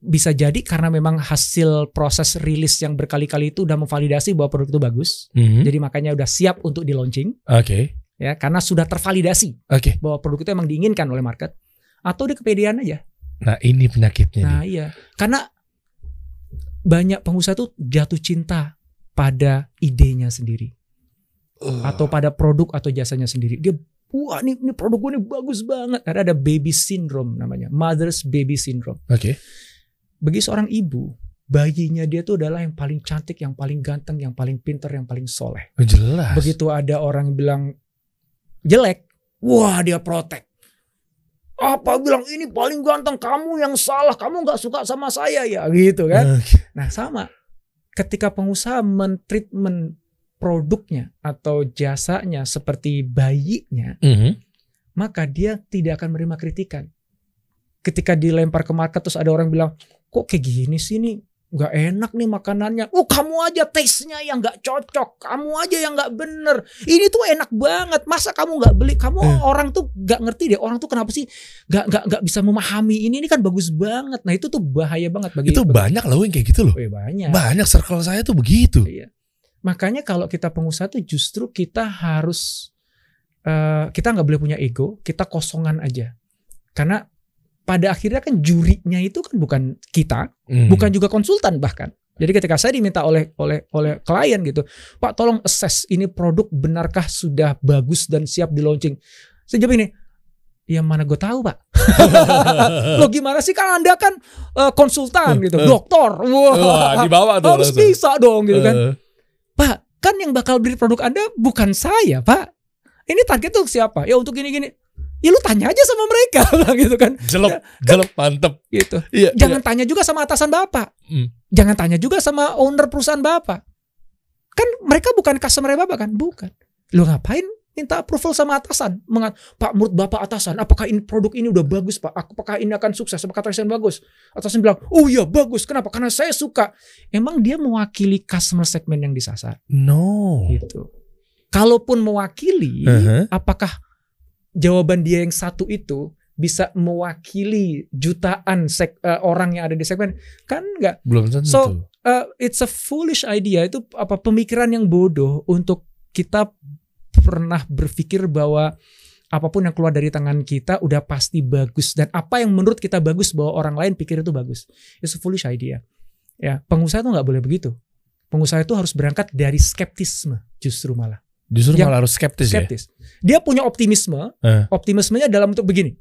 Bisa jadi karena memang hasil proses rilis yang berkali-kali itu udah memvalidasi bahwa produk itu bagus. Mhm. Jadi makanya udah siap untuk di launching Oke. ya karena sudah tervalidasi Oke. bahwa produk itu emang diinginkan oleh market atau dia kepedean aja. Nah ini penyakitnya Nah nih. iya, karena banyak pengusaha tuh jatuh cinta pada idenya sendiri atau pada produk atau jasanya sendiri. Dia wah ini, ini produk gue ini bagus banget. Ada ada baby syndrome namanya, mother's baby syndrome. Oke. Bagi seorang ibu, bayinya dia tuh adalah yang paling cantik, yang paling ganteng, yang paling pinter, yang paling soleh. Oh, Jelas. Begitu ada orang yang bilang jelek, wah dia protek. Apa bilang ini paling ganteng, kamu yang salah, kamu nggak suka sama saya ya gitu kan? Oke. Nah sama, ketika pengusaha mentreatment produknya atau jasanya seperti bayinya, Mhm. maka dia tidak akan menerima kritikan. Ketika dilempar ke market terus ada orang bilang, kok kayak gini sih nih, nggak enak nih makanannya. Oh kamu aja taste-nya yang nggak cocok, kamu aja yang nggak bener. Ini tuh enak banget, masa kamu nggak beli? Kamu Eh. orang tuh nggak ngerti deh, orang tuh kenapa sih nggak nggak nggak bisa memahami ini? Ini kan bagus banget. Nah itu tuh bahaya banget bagi Itu bagi- banyak loh yang kayak gitu loh. Eh, banyak. Banyak circle saya tuh begitu. Iya. Makanya kalau kita pengusaha tuh justru kita harus eh, kita nggak boleh punya ego, kita kosongan aja. Karena pada akhirnya kan jurinya itu kan bukan kita, Hmm. bukan juga konsultan bahkan. Jadi ketika saya diminta oleh oleh oleh klien gitu, Pak tolong assess ini produk benarkah sudah bagus dan siap di launching. Saya jawab ini, Ya mana gue tahu pak. Lo gimana sih kan anda kan eh, konsultan gitu, dokter. Wah, Wah, dibawa tuh harus langsung. bisa dong gitu kan. Pak, kan yang bakal beli produk anda bukan saya pak. Ini target tuh siapa? Ya untuk gini-gini. Ya lu tanya aja sama mereka gitu kan. jelek, jelek, mantep. Gitu. Iya, Jangan tanya juga sama atasan bapak. Hmm. Jangan tanya juga sama owner perusahaan bapak. Kan mereka bukan customer bapak kan? Bukan. Lu ngapain minta approval sama atasan? Mengat, Pak, menurut bapak atasan, apakah ini produk ini udah bagus pak? Apakah ini akan sukses? Apakah terkesan bagus? Atasan bilang, oh iya bagus. Kenapa? Karena saya suka. Emang dia mewakili customer segmen yang disasar. No. Gitu. Kalaupun mewakili, Uh-huh. apakah jawaban dia yang satu itu bisa mewakili jutaan sek- eh, orang yang ada di segmen? Kan enggak. Belum tentu. So, Uh, it's a foolish idea. Itu apa pemikiran yang bodoh untuk kita pernah berpikir bahwa apa pun yang keluar dari tangan kita udah pasti bagus dan apa yang menurut kita bagus bahwa orang lain pikir itu bagus. It's a foolish idea. Ya, pengusaha tuh nggak boleh begitu. Pengusaha itu harus berangkat dari skeptisme justru malah Justru yang- malah harus skeptis, ya. skeptis. Dia punya optimisme. Eh. Optimismenya dalam bentuk begini.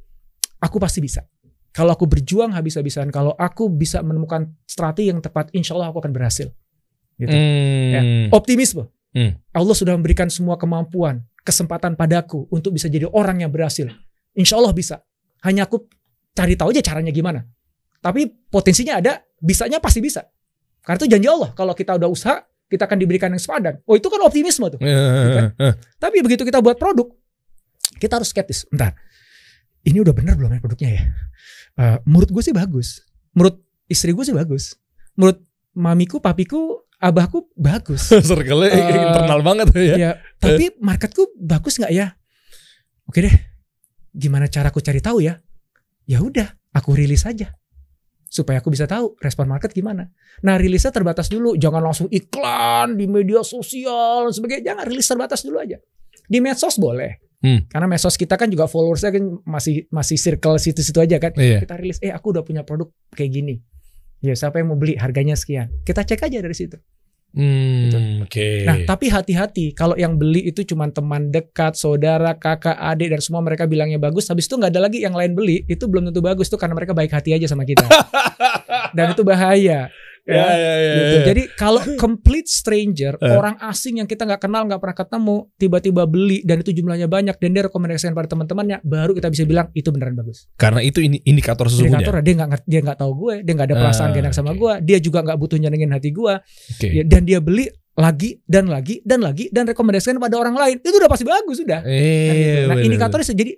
Aku pasti bisa. Kalau aku berjuang habis-habisan, kalau aku bisa menemukan strategi yang tepat, insya Allah aku akan berhasil. Gitu. Hmm. Optimisme. Hmm. Allah sudah memberikan semua kemampuan, kesempatan padaku untuk bisa jadi orang yang berhasil. Insya Allah bisa. Hanya aku cari tahu aja caranya gimana. Tapi potensinya ada, bisanya pasti bisa. Karena itu janji Allah. Kalau kita udah usaha, kita akan diberikan yang sepadan. Oh itu kan optimisme tuh. Eh, eh, Tapi begitu kita buat produk, kita harus skeptis. Bentar, ini udah bener belum ya produknya ya? Eh, menurut gue sih bagus. Menurut istri gue sih bagus. Menurut mamiku, papiku, abahku bagus. Circle-nya Eh, internal banget ya. ya, tapi marketku bagus nggak ya? Oke deh, gimana caraku cari tahu ya? Ya udah, aku rilis aja supaya aku bisa tahu respon market gimana. Nah rilisnya terbatas dulu, jangan langsung iklan di media sosial dan sebagainya. Jangan rilis terbatas dulu aja. Di medsos boleh, Hmm. karena medsos kita kan juga followersnya kan masih masih circle situ-situ aja kan. Iya. Kita rilis, eh aku udah punya produk kayak gini. Ya siapa yang mau beli harganya sekian. Kita cek aja dari situ. Hmm, oke. Nah, tapi hati-hati kalau yang beli itu cuma teman dekat, saudara, kakak, adik dan semua mereka bilangnya bagus, habis itu nggak ada lagi yang lain beli, itu belum tentu bagus tuh karena mereka baik hati aja sama kita. dan itu bahaya. Ya, ya, ya, Gitu. ya. Jadi kalau complete stranger, Eh. orang asing yang kita nggak kenal, nggak pernah ketemu, tiba-tiba beli dan itu jumlahnya banyak dan dia rekomendasikan pada teman-temannya, baru kita bisa bilang itu beneran bagus. Karena itu ini indikator sesungguhnya. Indikator dia nggak dia nggak tahu gue, dia nggak ada perasaan enak sama oke. gue, dia juga nggak butuh nyenengin hati gue, Oke. Ya, dan dia beli lagi dan lagi dan lagi dan rekomendasikan pada orang lain itu udah pasti bagus sudah. Gitu. Eh, Nah bener, indikatornya sih, jadi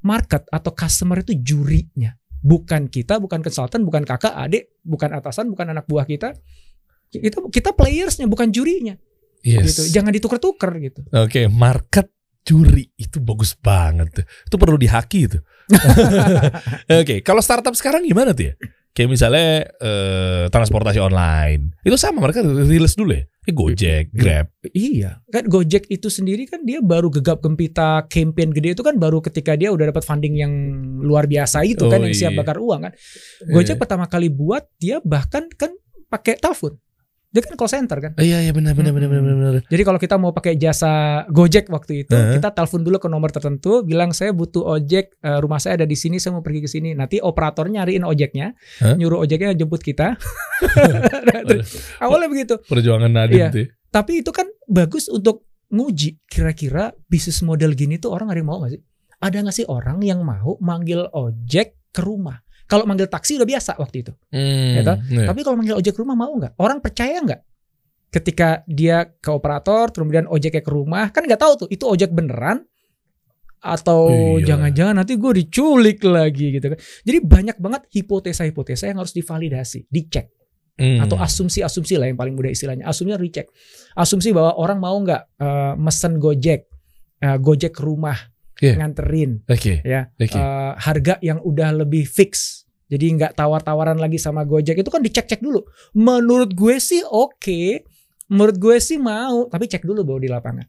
market atau customer itu jurinya, bukan kita, bukan konsultan, bukan kakak, adik, bukan atasan, bukan anak buah kita. Kita kita playersnya, bukan jurinya. Yes. Gitu. Jangan ditukar-tukar gitu. Oke, market juri itu bagus banget tuh. Itu perlu dihaki itu. Oke, kalau startup sekarang gimana tuh ya? Kayak misalnya eh, transportasi online. Itu sama mereka rilis dulu ya. Eh, Gojek, Grab. Iya, kan Gojek itu sendiri kan dia baru gegap gempita campaign gede itu kan baru ketika dia udah dapat funding yang luar biasa itu kan Oh, yang siap iya. bakar uang kan. Gojek Eh. pertama kali buat dia bahkan kan pakai telepon. Dia kan call center kan. Iya, iya benar benar benar benar benar. Jadi kalau kita mau pakai jasa Gojek waktu itu, Heeh. kita telepon dulu ke nomor tertentu, bilang saya butuh ojek, eh, rumah saya ada di sini, saya mau pergi ke sini. Nanti operator nyariin ojeknya, Hah? nyuruh ojeknya jemput kita. Awalnya begitu. Perjuangan Nadine Iya. tuh. Tapi itu kan bagus untuk nguji kira-kira bisnis model gini tuh orang ada yang mau gak sih? Ada gak sih orang yang mau manggil ojek ke rumah? Kalau manggil taksi udah biasa waktu itu. Hmm, Gitu. iya. Tapi kalau manggil ojek ke rumah mau nggak? Orang percaya nggak? Ketika dia ke operator, kemudian ojeknya ke rumah, kan nggak tahu tuh itu ojek beneran atau Iya. jangan-jangan nanti gue diculik lagi gitu kan. Jadi banyak banget hipotesa-hipotesa yang harus divalidasi, dicek Hmm. atau asumsi-asumsi lah yang paling mudah istilahnya. Asumsinya recheck. Asumsi bahwa orang mau nggak eh, mesen Gojek, eh, Gojek ke rumah, Iya. nganterin, Oke. ya Oke. eh, harga yang udah lebih fix. Jadi nggak tawar-tawaran lagi sama Gojek itu kan dicek-cek dulu. Menurut gue sih oke, menurut gue sih mau, tapi cek dulu bahwa di lapangan.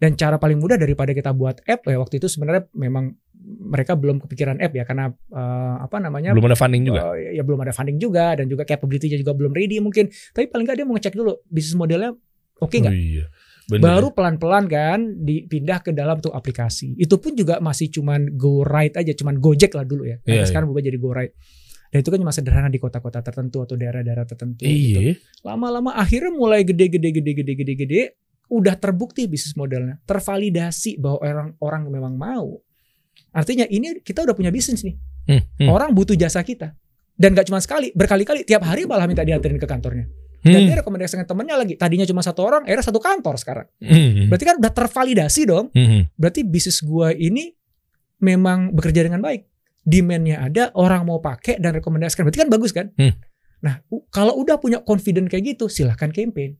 Dan cara paling mudah daripada kita buat app ya waktu itu sebenarnya memang mereka belum kepikiran app ya karena eh, apa namanya Belum ada funding juga. eh, ya belum ada funding juga dan juga capability-nya juga belum ready mungkin. Tapi paling nggak dia mau ngecek dulu bisnis modelnya oke nggak. Oh, iya. Bener. Baru pelan-pelan kan dipindah ke dalam tuh aplikasi. Itu pun juga masih cuman go ride aja, cuman Gojek lah dulu ya. Tapi Iya, sekarang berubah jadi go ride. Dan itu kan cuma sederhana di kota-kota tertentu atau daerah-daerah tertentu. gitu. Iya. Lama-lama akhirnya mulai gede gede gede gede gede gede udah terbukti bisnis modelnya, tervalidasi bahwa orang-orang memang mau. Artinya ini kita udah punya bisnis nih. Hmm, hmm, Orang butuh jasa kita. Dan gak cuma sekali, berkali-kali tiap hari malah minta dianterin ke kantornya. Dan hmm, dia rekomendasikan temennya lagi. Tadinya cuma satu orang, akhirnya satu kantor sekarang. hmm, Berarti kan udah tervalidasi dong. hmm. Berarti bisnis gua ini memang bekerja dengan baik. Demand-nya ada, orang mau pakai dan rekomendasikan. Berarti kan bagus kan? Hmm. Nah, kalau udah punya confident kayak gitu, silahkan campaign.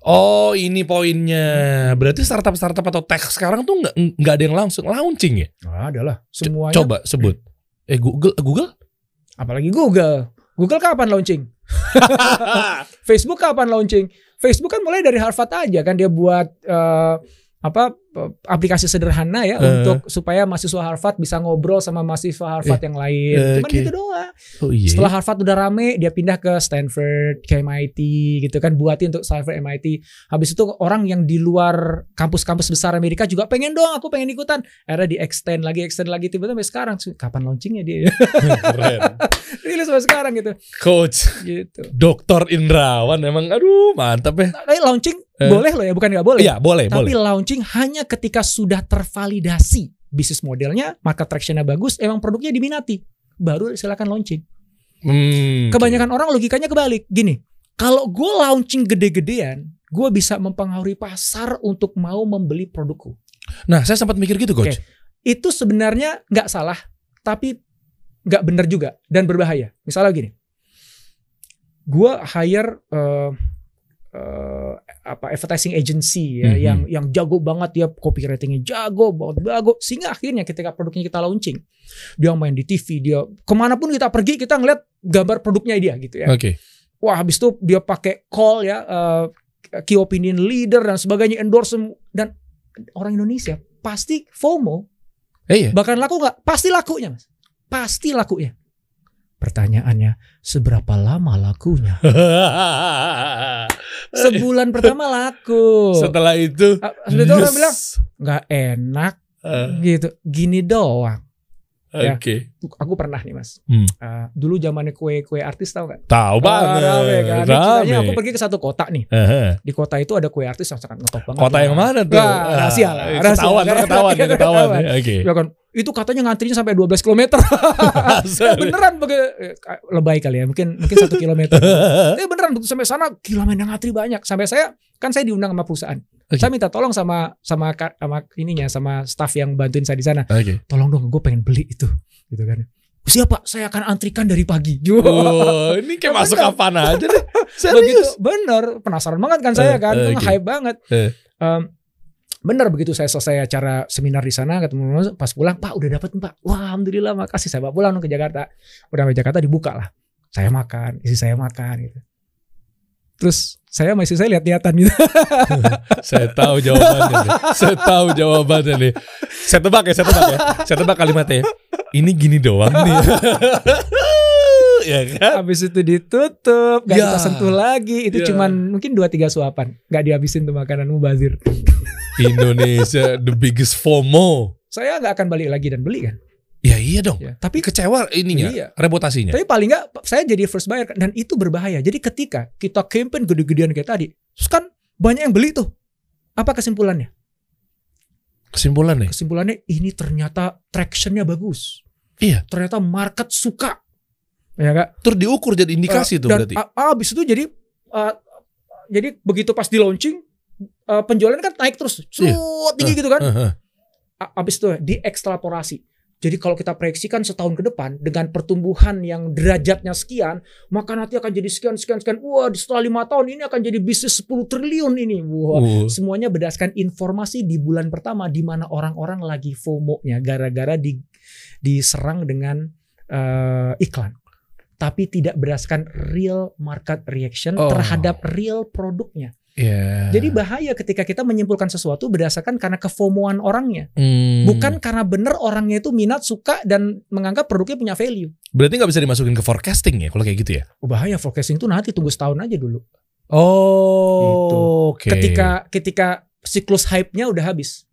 Oh ini poinnya. Berarti startup-startup atau tech sekarang tuh nggak nggak ada yang langsung launching ya? Nah, adalah semuanya. Coba sebut. Eh Google Google? Apalagi Google. Google kapan launching? Facebook kapan launching? Facebook kan mulai dari Harvard aja kan dia buat eh, apa aplikasi sederhana ya Eh. untuk supaya mahasiswa Harvard bisa ngobrol sama mahasiswa Harvard yang lain. eh, Cuman oke. gitu doang. Oh iya. Setelah Harvard udah rame, dia pindah ke Stanford, ke MIT gitu kan, buatin untuk Stanford MIT. Habis itu orang yang di luar kampus-kampus besar Amerika juga pengen dong, aku pengen ikutan. Akhirnya di extend lagi, extend lagi, tiba-tiba sampai sekarang. Kapan launchingnya dia? Keren. Rilis sampai sekarang gitu. Coach Gitu. Dr. Indrawan emang aduh mantap ya. Tapi launching Eh. boleh loh ya, bukan nggak boleh. Iya boleh Tapi boleh. launching hanya ketika sudah tervalidasi bisnis modelnya, market tractionnya bagus, emang produknya diminati, baru silakan launching. Hmm, Kebanyakan orang logikanya kebalik. Gini, kalau gue launching gede-gedean, gue bisa mempengaruhi pasar untuk mau membeli produkku. Nah saya sempat mikir gitu coach. Oke. Itu sebenarnya nggak salah, tapi nggak benar juga dan berbahaya. Misalnya gini, gue hire eh, apa advertising agency ya Mhm. yang yang jago banget dia copywritingnya jago banget jago sehingga akhirnya ketika produknya kita launching dia main di TV dia ke mana pun kita pergi kita ngeliat gambar produknya dia gitu ya Oke. wah habis itu dia pakai call ya eh, key opinion leader dan sebagainya endorse dan orang Indonesia pasti FOMO Eh, iya. bahkan laku nggak pasti lakunya mas pasti lakunya pertanyaannya seberapa lama lakunya sebulan pertama laku Setelah itu. Ah, sudah itu orang bilang nggak enak Eh, gitu gini doang Ya. Oke. aku pernah nih mas Hmm. Ah, dulu zamannya kue kue artis tau nggak Tahu banget. Ah, rame kan Rame. aku pergi ke satu kota nih Heeh. di kota itu ada kue artis yang sangat ngetop banget Kota yang mana tuh? Wah, rahasia lah, Ah, rahasia. Ketahuan, ketahuan, ketahuan. Oke. Kan, itu katanya ngantrinya sampai 12 km. Asal. beneran bagi eh, lebay kali ya, mungkin mungkin satu kilometer. Tapi beneran begitu sampai sana yang ngantri banyak. Sampai saya kan saya diundang sama perusahaan. Oke. Saya minta tolong sama sama sama ininya sama staff yang bantuin saya di sana. Oke. Tolong dong, gue pengen beli itu, gitu kan. Siapa? Saya akan antrikan dari pagi. Oh, ini kayak masuk kapan aja deh. begitu Serius. bener penasaran banget kan saya Eh, kan eh, Itu oke. hype banget Eh. Em, bener begitu saya selesai acara seminar di sana ketemu pas pulang pak udah dapat pak wah alhamdulillah makasih saya bawa pulang ke Jakarta udah sampai Jakarta dibuka lah saya makan isi saya makan gitu terus saya masih saya lihat-lihatan gitu Saya tahu jawabannya nih. Saya tahu jawabannya nih. Saya tebak ya, saya tebak ya. Saya tebak kalimatnya. Ini gini doang nih. ya kan? habis itu ditutup gak Ya. kita sentuh lagi itu Ya. cuman mungkin dua tiga suapan nggak dihabisin tuh makanan mubazir Indonesia the biggest FOMO. saya nggak akan balik lagi dan beli kan Ya iya dong. ya tapi Kecewa ininya, Iya. reputasinya. Tapi paling nggak saya jadi first buyer dan itu berbahaya. Jadi ketika kita campaign gede-gedean kayak tadi, terus kan banyak yang beli tuh. Apa kesimpulannya? Kesimpulan nih. Kesimpulannya ini ternyata tractionnya bagus. Iya. Ternyata market suka. Ya kak. Terus diukur jadi indikasi tuh dan berarti. abis itu jadi uh, jadi begitu pas di launching uh, penjualan kan naik terus. Suut, tinggi gitu kan. Heeh. A- abis itu diekstrapolasi. Jadi kalau kita proyeksikan setahun ke depan dengan pertumbuhan yang derajatnya sekian, maka nanti akan jadi sekian sekian sekian. Wah, setelah lima tahun ini akan jadi bisnis 10 triliun ini. Wah, Uh, semuanya berdasarkan informasi di bulan pertama di mana orang-orang lagi FOMO-nya gara-gara di, diserang dengan eh, iklan. Tapi tidak berdasarkan real market reaction Oh. terhadap real produknya. ya. Jadi bahaya ketika kita menyimpulkan sesuatu berdasarkan karena kefomoan orangnya. Hmm. Bukan karena bener orangnya itu minat, suka dan menganggap produknya punya value. Berarti nggak bisa dimasukin ke forecasting ya kalau kayak gitu ya? Oh, bahaya forecasting itu nanti tunggu setahun aja dulu. Oh, oke. Ketika ketika siklus hype-nya udah habis.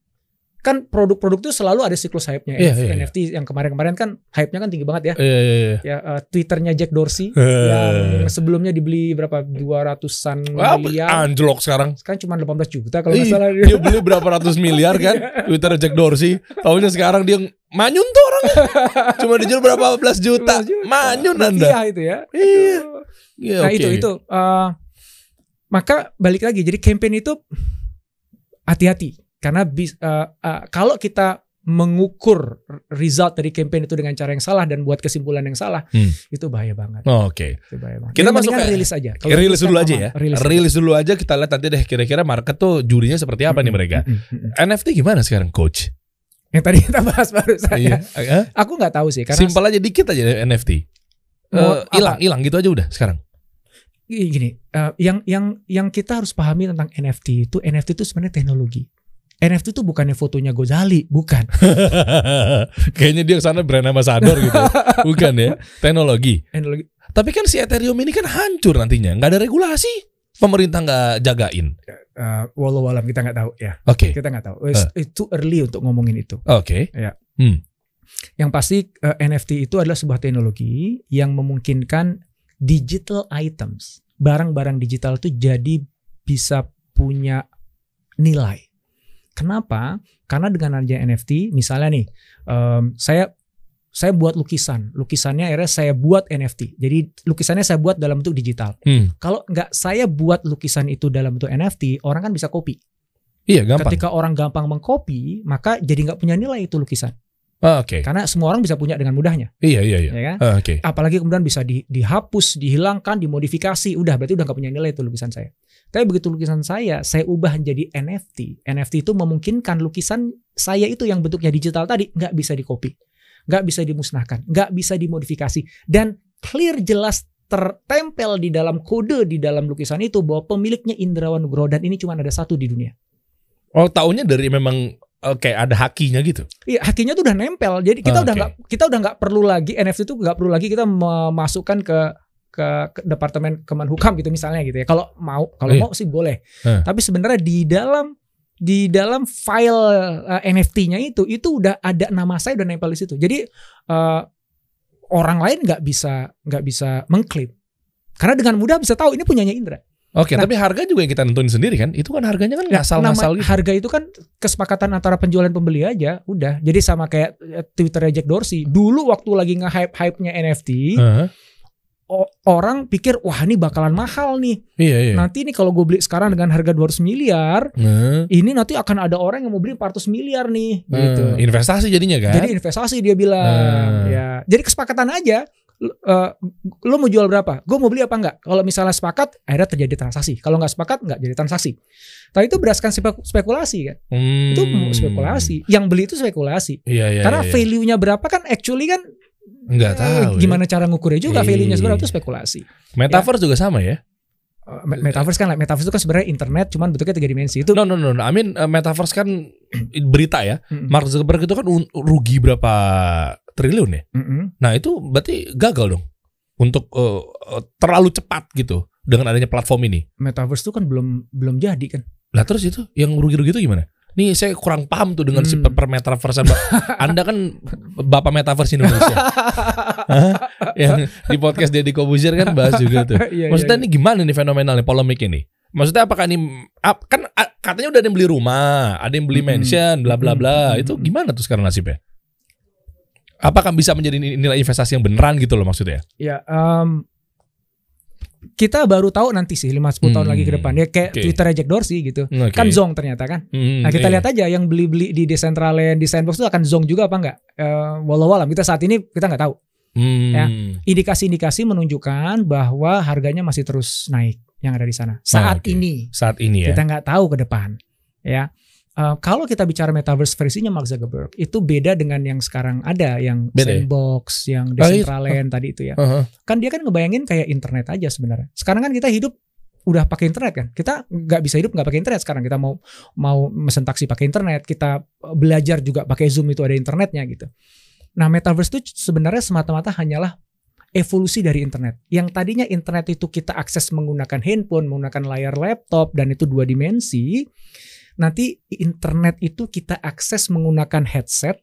Kan produk-produk itu selalu ada siklus hype-nya. Iya, iya, NFT yang kemarin-kemarin kan hype-nya kan tinggi banget ya. Iya iya iya. Ya eh, Twitternya Jack Dorsey Eh. yang sebelumnya dibeli berapa 200-an Wah, miliar. anjlok sekarang. Sekarang cuma 18 juta kalau nggak Ih, salah. dia beli berapa ratus miliar kan Twitter Jack Dorsey tahunya sekarang dia manyun tuh orangnya cuma dijual berapa belas juta 18 juta. manyun anda Rupiah itu ya. Iya. Aduh. Iya, Nah oke. itu itu eh, maka balik lagi jadi campaign itu hati-hati karena bis, eh, eh, kalau kita mengukur result dari campaign itu dengan cara yang salah dan buat kesimpulan yang salah Hmm. itu bahaya banget. Oh, oke bahaya banget. Kita Jadi masuk ke- rilis aja. Kalau rilis kan dulu aja ya Rilis. rilis dulu aja kita lihat nanti deh kira-kira market tuh jurinya seperti apa nih mereka Mm, mm, mm. NFT gimana sekarang coach Yang tadi kita bahas barusan. iya ya. Aku nggak tahu sih karena simpel aja dikit aja NFT Mau Eh, hilang hilang gitu aja udah sekarang gini, eh, yang yang yang kita harus pahami tentang NFT itu NFT itu sebenarnya teknologi. NFT itu bukannya fotonya Gozali, bukan. kayaknya dia ke sana brand ambassador gitu ya. bukan ya teknologi Teknologi Tapi kan si Ethereum ini kan hancur nantinya, nggak ada regulasi. Pemerintah nggak jagain. eh, walau alam kita nggak tahu ya. Oke, Kita nggak tahu. It's, it's too early untuk ngomongin itu. oke. Yang pasti eh, NFT itu adalah sebuah teknologi yang memungkinkan digital items, barang-barang digital itu jadi bisa punya nilai. Kenapa? Karena dengan adanya NFT, misalnya nih, em, saya saya buat lukisan, lukisannya akhirnya saya buat NFT. Jadi lukisannya saya buat dalam bentuk digital. Hmm. Kalau nggak saya buat lukisan itu dalam bentuk NFT, orang kan bisa copy. Iya gampang. Ketika orang gampang mengcopy, maka jadi nggak punya nilai itu lukisan. Ah, Oke. Karena semua orang bisa punya dengan mudahnya, Iya iya iya. ya kan? Ah, Oke. apalagi kemudian bisa di- dihapus, dihilangkan, dimodifikasi, udah berarti udah nggak punya nilai itu lukisan saya. Tapi begitu lukisan saya, saya ubah menjadi NFT. NFT itu memungkinkan lukisan saya itu yang bentuknya digital tadi nggak bisa dikopi, nggak bisa dimusnahkan, nggak bisa dimodifikasi, dan clear jelas tertempel di dalam kode di dalam lukisan itu bahwa pemiliknya Indrawan Nugroho dan ini cuma ada satu di dunia. Oh taunya dari memang oke ada hakinya gitu. Iya, hakinya tuh udah nempel. Jadi kita Ah, udah nggak kita udah nggak perlu lagi NFT itu nggak perlu lagi kita memasukkan ke ke, ke departemen Kemenhukam gitu misalnya gitu ya. Kalau mau kalau Iya. mau sih boleh. Eh. Tapi sebenarnya di dalam di dalam file uh, NFT-nya itu itu udah ada nama saya udah nempel di situ. Jadi uh, orang lain nggak bisa nggak bisa mengklaim. Karena dengan mudah bisa tahu ini punyanya Indra. Oke, Nah. tapi harga juga yang kita nentuin sendiri kan? Itu kan harganya kan Nah, ngasal-ngasal nama- gitu. Harga itu kan kesepakatan antara penjual dan pembeli aja, udah. Jadi sama kayak eh, Twitternya Jack Dorsey. Dulu waktu lagi nge-hype hype-nya NFT, Heeh. o- orang pikir wah ini bakalan mahal nih. Iya iya. Nanti nih kalau gue beli sekarang dengan harga 200 miliar, Nah, ini nanti akan ada orang yang mau beli 400 miliar nih, gitu. eh, investasi jadinya kan? Jadi investasi dia bilang, Hmm. ya. Jadi kesepakatan aja. Lu, eh, lu mau jual berapa? Gue mau beli apa enggak? Kalau misalnya sepakat, akhirnya terjadi transaksi. Kalau nggak sepakat, nggak jadi transaksi. Tapi itu berdasarkan spek- spekulasi kan. Hmm. Itu spekulasi. Yang beli itu spekulasi. Iya iya. Karena iya. value-nya berapa kan actually kan nggak eh, tahu. ya. gimana cara ngukurnya juga Iya. value-nya sebenarnya itu spekulasi. Metaverse juga sama ya? Eh, me- Metaverse kan metaverse itu kan sebenarnya internet cuman bentuknya tiga dimensi itu. No no no, no. I mean uh, metaverse kan berita ya. Mm-mm. Mark Zuckerberg itu kan rugi berapa triliun ya. Nah itu berarti gagal dong untuk uh, terlalu cepat gitu dengan adanya platform ini. Metaverse itu kan belum belum jadi kan. Lah terus itu yang rugi-rugi itu gimana? Nih saya kurang paham tuh dengan si Hmm. per metaverse Anda kan bapak metaverse Indonesia. Yang di podcast Deddy Kobuzier kan bahas juga tuh. Iya, Maksudnya iya, ini gimana nih fenomenalnya polemik ini? Maksudnya apakah ini kan katanya udah ada yang beli rumah, ada yang beli Mm-mm. mansion, bla bla bla. Mm-mm. Itu gimana tuh sekarang nasibnya? Apakah bisa menjadi ni- nilai investasi yang beneran gitu loh maksudnya? Ya, em, kita baru tahu nanti sih 5-10 tahun Hmm, lagi ke depan. Ya kayak oke. Twitter Jack Dorsey gitu. Oke. Kan Zong ternyata kan. Hmm, Nah kita iya. lihat aja yang beli-beli di Decentraland, di Sandbox itu akan Zong juga apa enggak? Eh, walau alam kita saat ini kita nggak tahu. Hmm. ya. Indikasi-indikasi menunjukkan bahwa harganya masih terus naik yang ada di sana. Saat oke. ini Saat ini ya. kita nggak tahu ke depan. Ya. Eh, kalau kita bicara metaverse versinya Mark Zuckerberg itu beda dengan yang sekarang ada yang Beda ya? Sandbox, yang Oh, iya. Decentraland tadi itu ya. Heeh. kan dia kan ngebayangin kayak internet aja sebenarnya. Sekarang kan kita hidup udah pakai internet kan. Kita nggak bisa hidup nggak pakai internet sekarang. Kita mau mau mesen taksi pakai internet. Kita belajar juga pakai Zoom itu ada internetnya gitu. Nah metaverse itu sebenarnya semata-mata hanyalah evolusi dari internet. Yang tadinya internet itu kita akses menggunakan handphone, menggunakan layar laptop dan itu dua dimensi. Nanti internet itu kita akses menggunakan headset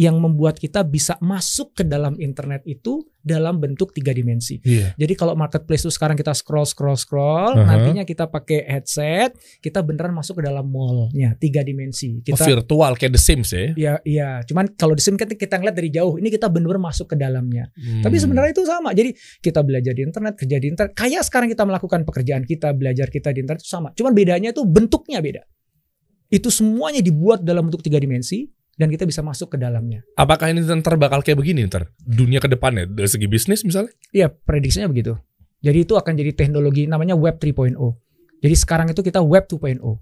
yang membuat kita bisa masuk ke dalam internet itu dalam bentuk tiga dimensi. Iya. Jadi kalau marketplace itu sekarang kita scroll scroll scroll, Aha. nantinya kita pakai headset, kita beneran masuk ke dalam mallnya tiga dimensi. Oh, Kita virtual kayak The Sims ya. ya iya, cuman kalau di sini kan kita ngeliat dari jauh, ini kita bener-bener masuk ke dalamnya. Hmm. Tapi sebenarnya itu sama. Jadi kita belajar di internet, kerja di internet. Kayak sekarang kita melakukan pekerjaan kita, belajar kita di internet itu sama. Cuman bedanya itu bentuknya beda. Itu semuanya dibuat dalam bentuk tiga dimensi dan kita bisa masuk ke dalamnya. apakah ini ntar bakal kayak begini ntar dunia ke depannya dari segi bisnis misalnya? Iya, prediksinya begitu. Jadi itu akan jadi teknologi namanya Web 3.0. Jadi sekarang itu kita Web 2.0.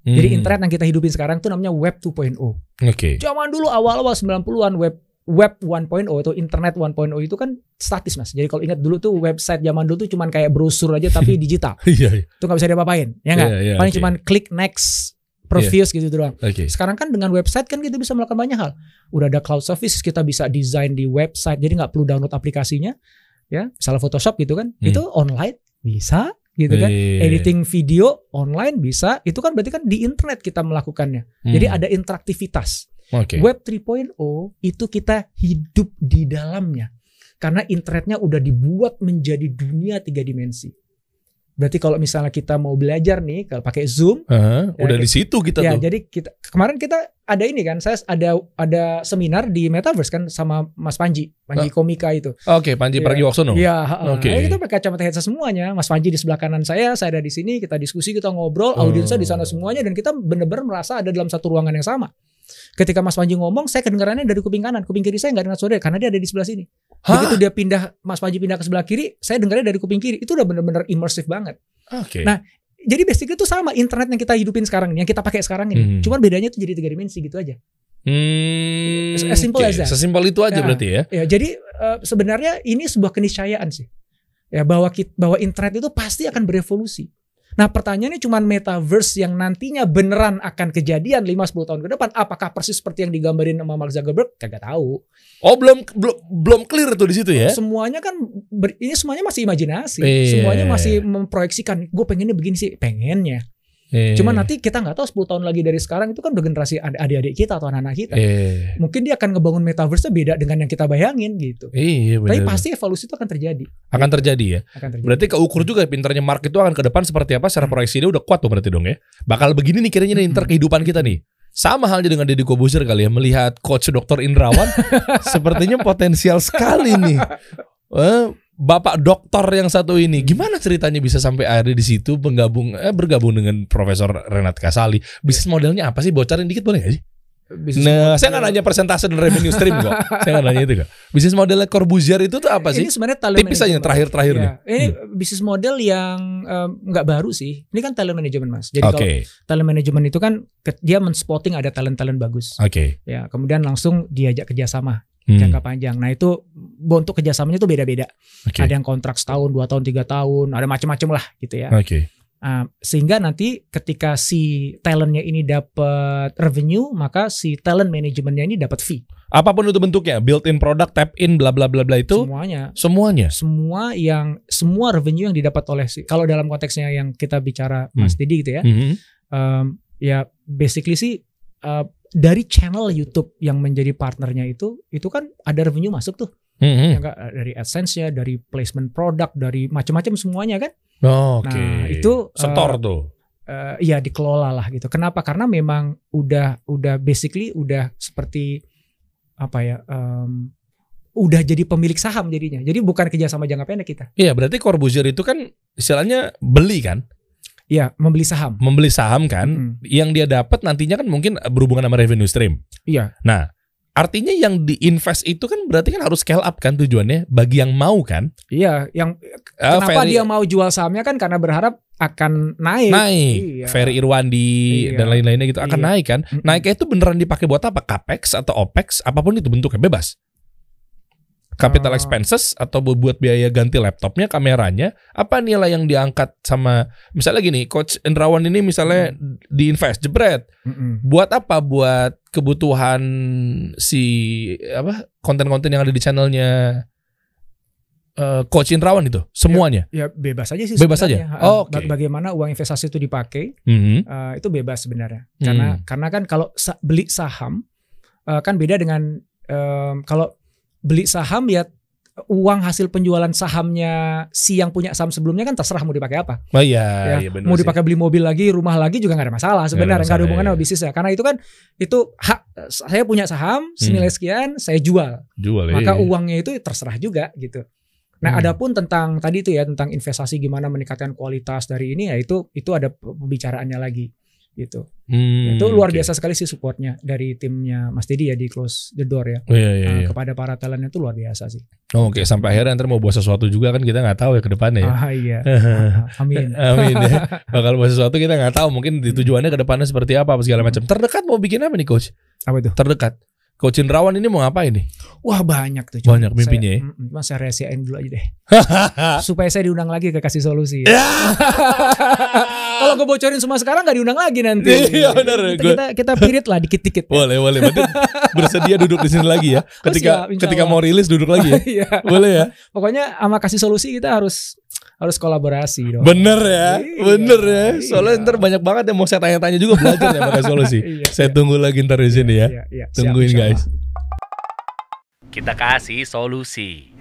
Jadi Hmm. internet yang kita hidupin sekarang itu namanya Web 2.0. Oke. Zaman dulu awal-awal 90-an web web 1.0 atau internet 1.0 itu kan statis Mas. Jadi kalau ingat dulu tuh website zaman dulu tuh cuman kayak brosur aja tapi digital. Iya. iya. Itu nggak bisa diapa-apain, ya nggak? Iya, iya, Paling oke. cuman klik next, previews gitu doang. Oke. Sekarang kan dengan website kan kita bisa melakukan banyak hal. Udah ada cloud service, kita bisa desain di website, jadi nggak perlu download aplikasinya, ya. Misalnya Photoshop gitu kan, Hmm. itu online bisa, gitu kan. Iya. Editing video online bisa, itu kan berarti kan di internet kita melakukannya. Hmm. Jadi ada interaktivitas. Oke. Web 3.0 itu kita hidup di dalamnya. Karena internetnya udah dibuat menjadi dunia tiga dimensi. Berarti kalau misalnya kita mau belajar nih, kalau pakai Zoom, Aha, Ya, udah di situ kita ya tuh. jadi kita kemarin kita ada ini kan, saya ada ada seminar di Metaverse kan sama Mas Panji, Panji Komika itu. Oke, Panji Iya. Pragiwaksono. Iya. Oke. Nah, kita pakai kacamata headset semuanya. Mas Panji di sebelah kanan saya, saya ada di sini, kita diskusi, kita ngobrol, Oh. audiensnya di sana semuanya dan kita benar-benar merasa ada dalam satu ruangan yang sama. Ketika Mas Panji ngomong, saya kedengarannya dari kuping kanan, kuping kiri saya nggak dengar suara karena dia ada di sebelah sini. Hah? Begitu dia pindah, Mas Panji pindah ke sebelah kiri, saya dengarnya dari kuping kiri. Itu udah benar-benar immersive banget. Oke. Nah, Jadi basically itu sama internet yang kita hidupin sekarang ini, yang kita pakai sekarang ini. Hmm. Cuman bedanya itu jadi tiga dimensi gitu aja. Hmm, As- simple oke. as that. Sesimpel itu aja Ya. berarti ya. Ya, jadi eh, sebenarnya ini sebuah keniscayaan sih. Ya bahwa kit- bahwa internet itu pasti akan berevolusi. Nah, pertanyaannya cuma metaverse yang nantinya beneran akan kejadian 5 10 tahun ke depan apakah persis seperti yang digambarin sama Mark Zuckerberg? Kagak tahu. Oh, belum belum belum clear tuh di situ ya. Semuanya kan ber- ini semuanya masih imajinasi. Iya. Semuanya masih memproyeksikan gue pengennya begini sih, pengennya. Eh, Cuma nanti kita nggak tahu 10 tahun lagi dari sekarang itu kan udah generasi ad- adik-adik kita atau anak-anak kita. eh Mungkin dia akan ngebangun metaverse beda dengan yang kita bayangin gitu. iya Tapi benar. pasti evolusi itu akan terjadi. Akan terjadi ya. Akan terjadi. Berarti keukur juga pintarnya Mark itu akan ke depan seperti apa secara proyeksi dia udah kuat tuh berarti dong ya. Bakal begini nih kiranya nih ntar kehidupan kita nih. Sama halnya dengan Deddy Kobuzer kali ya melihat coach Dr. Indrawan sepertinya potensial sekali nih. Eh, Bapak dokter yang satu ini gimana ceritanya bisa sampai ada di situ bergabung eh, bergabung dengan Profesor Renat Kasali. Bisnis modelnya apa sih? Bocorin dikit boleh gak sih? Bisnis Nah, model- saya nggak nanya persentase dan revenue stream kok. saya nggak nanya itu kok. Bisnis modelnya Corbuzier itu tuh apa sih? Ini sebenarnya talent Tipis aja terakhir-terakhir Ya, nih. Ini bisnis model yang em, nggak baru sih. Ini kan talent management mas. Jadi Oke, kalau talent management itu kan dia men-spotting ada talent-talent bagus. oke. Ya, kemudian langsung diajak kerjasama Hmm, jangka panjang. Nah itu bentuk kerjasamanya itu beda-beda. Oke. Ada yang kontrak setahun, dua tahun, tiga tahun, ada macam-macam lah gitu ya. Oke. Ah, sehingga nanti ketika si talentnya ini dapat revenue, maka si talent manajemennya ini dapat fee. Apa pun itu bentuknya, built-in product, tap in, bla bla bla bla itu Semuanya semuanya. semua yang semua revenue yang didapat oleh si kalau dalam konteksnya yang kita bicara Mas Didi gitu ya Mhm. em, ya basically sih eh, dari channel YouTube yang menjadi partnernya itu itu kan ada revenue masuk tuh. Mhm. ya dari AdSense-nya dari placement produk dari macam-macam semuanya kan. Oke. Nah, itu, setor eh, tuh. Eh, ya dikelola lah gitu. Kenapa? Karena memang udah udah basically udah seperti apa ya em, udah jadi pemilik saham jadinya. Jadi bukan kerjasama jangka pendek kita. Iya, berarti Corbuzier itu kan istilahnya beli kan, ya membeli saham membeli saham kan, Mm-mm. yang dia dapat nantinya kan mungkin berhubungan sama revenue stream. iya Nah, artinya yang diinvest itu kan berarti kan harus scale up kan tujuannya bagi yang mau kan. Iya, yang Eh, kenapa Ferry- dia mau jual sahamnya kan karena berharap akan naik. naik, Iya. Ferry Irwandi Iya. dan lain-lainnya gitu akan Iya. naik kan. Naiknya itu beneran dipakai buat apa? Capex atau opex, apa pun itu bentuknya bebas. Capital Oh. expenses atau bu- buat biaya ganti laptopnya, kameranya, apa nilai yang diangkat sama misalnya gini, Coach Endrawan ini misalnya diinvest jebret, Mm-mm. buat apa? Buat kebutuhan si apa konten-konten yang ada di channelnya eh, coach Indrawan itu semuanya. Ya bebas aja sih. Bebas sebenarnya. aja? Oh, Ah, ba- oke. Bagaimana uang investasi itu dipakai Mhm. eh, itu bebas sebenarnya. Karena Hmm. karena kan kalau sa- beli saham eh, kan beda dengan em, kalau beli saham ya uang hasil penjualan sahamnya si yang punya saham sebelumnya kan terserah mau dipakai apa. Oh iya, ya, iya benar mau sih. dipakai beli mobil lagi, rumah lagi juga nggak ada masalah sebenarnya, nggak ada hubungannya iya. sama bisnisnya. Karena itu kan itu hak saya punya saham senilai sekian, saya jual. jual ya. Maka uangnya itu terserah juga gitu. Nah, Hmm. adapun tentang tadi itu ya tentang investasi gimana meningkatkan kualitas dari ini ya itu itu ada pembicaraannya lagi gitu. Hmm, itu luar oke. biasa sekali sih supportnya dari timnya Mas Didi ya di close the door ya. Oh, iya, iya, Nah, iya. kepada para talentnya itu luar biasa sih. Oh, Oke, sampai akhirnya ntar mau buat sesuatu juga kan kita nggak tahu ya ke depannya ya. Ah iya. Ah, Amin. Amin ya. Bakal buat sesuatu kita nggak tahu. Mungkin tujuannya ke depannya seperti apa apa segala macam. Terdekat mau bikin apa nih coach? Apa itu? Terdekat. Coach Indrawan ini mau ngapain nih? Wah banyak tuh. Banyak mimpinya ya? Saya, mm, cuma saya rahasiain dulu aja deh. Supaya saya diundang lagi ke kasih solusi. Ya. Kalau gue bocorin semua sekarang nggak diundang lagi nanti. Iya, benar. Kita, Gua- kita, kita pirit lah dikit-dikit. boleh, boleh. Berarti bersedia duduk di sini lagi ya. Ketika siap, insya ketika mau rilis duduk lagi ya. Iya. Boleh ya? Pokoknya sama kasih solusi kita harus harus kolaborasi dong. Bener ya, Iya, bener ya. Soalnya iya. ntar banyak banget yang mau saya tanya-tanya juga belajar ya pakai solusi. Iya, Saya iya. tunggu lagi ntar di sini ya. Iya, iya. Siap, Tungguin insya guys. Kita kasih solusi.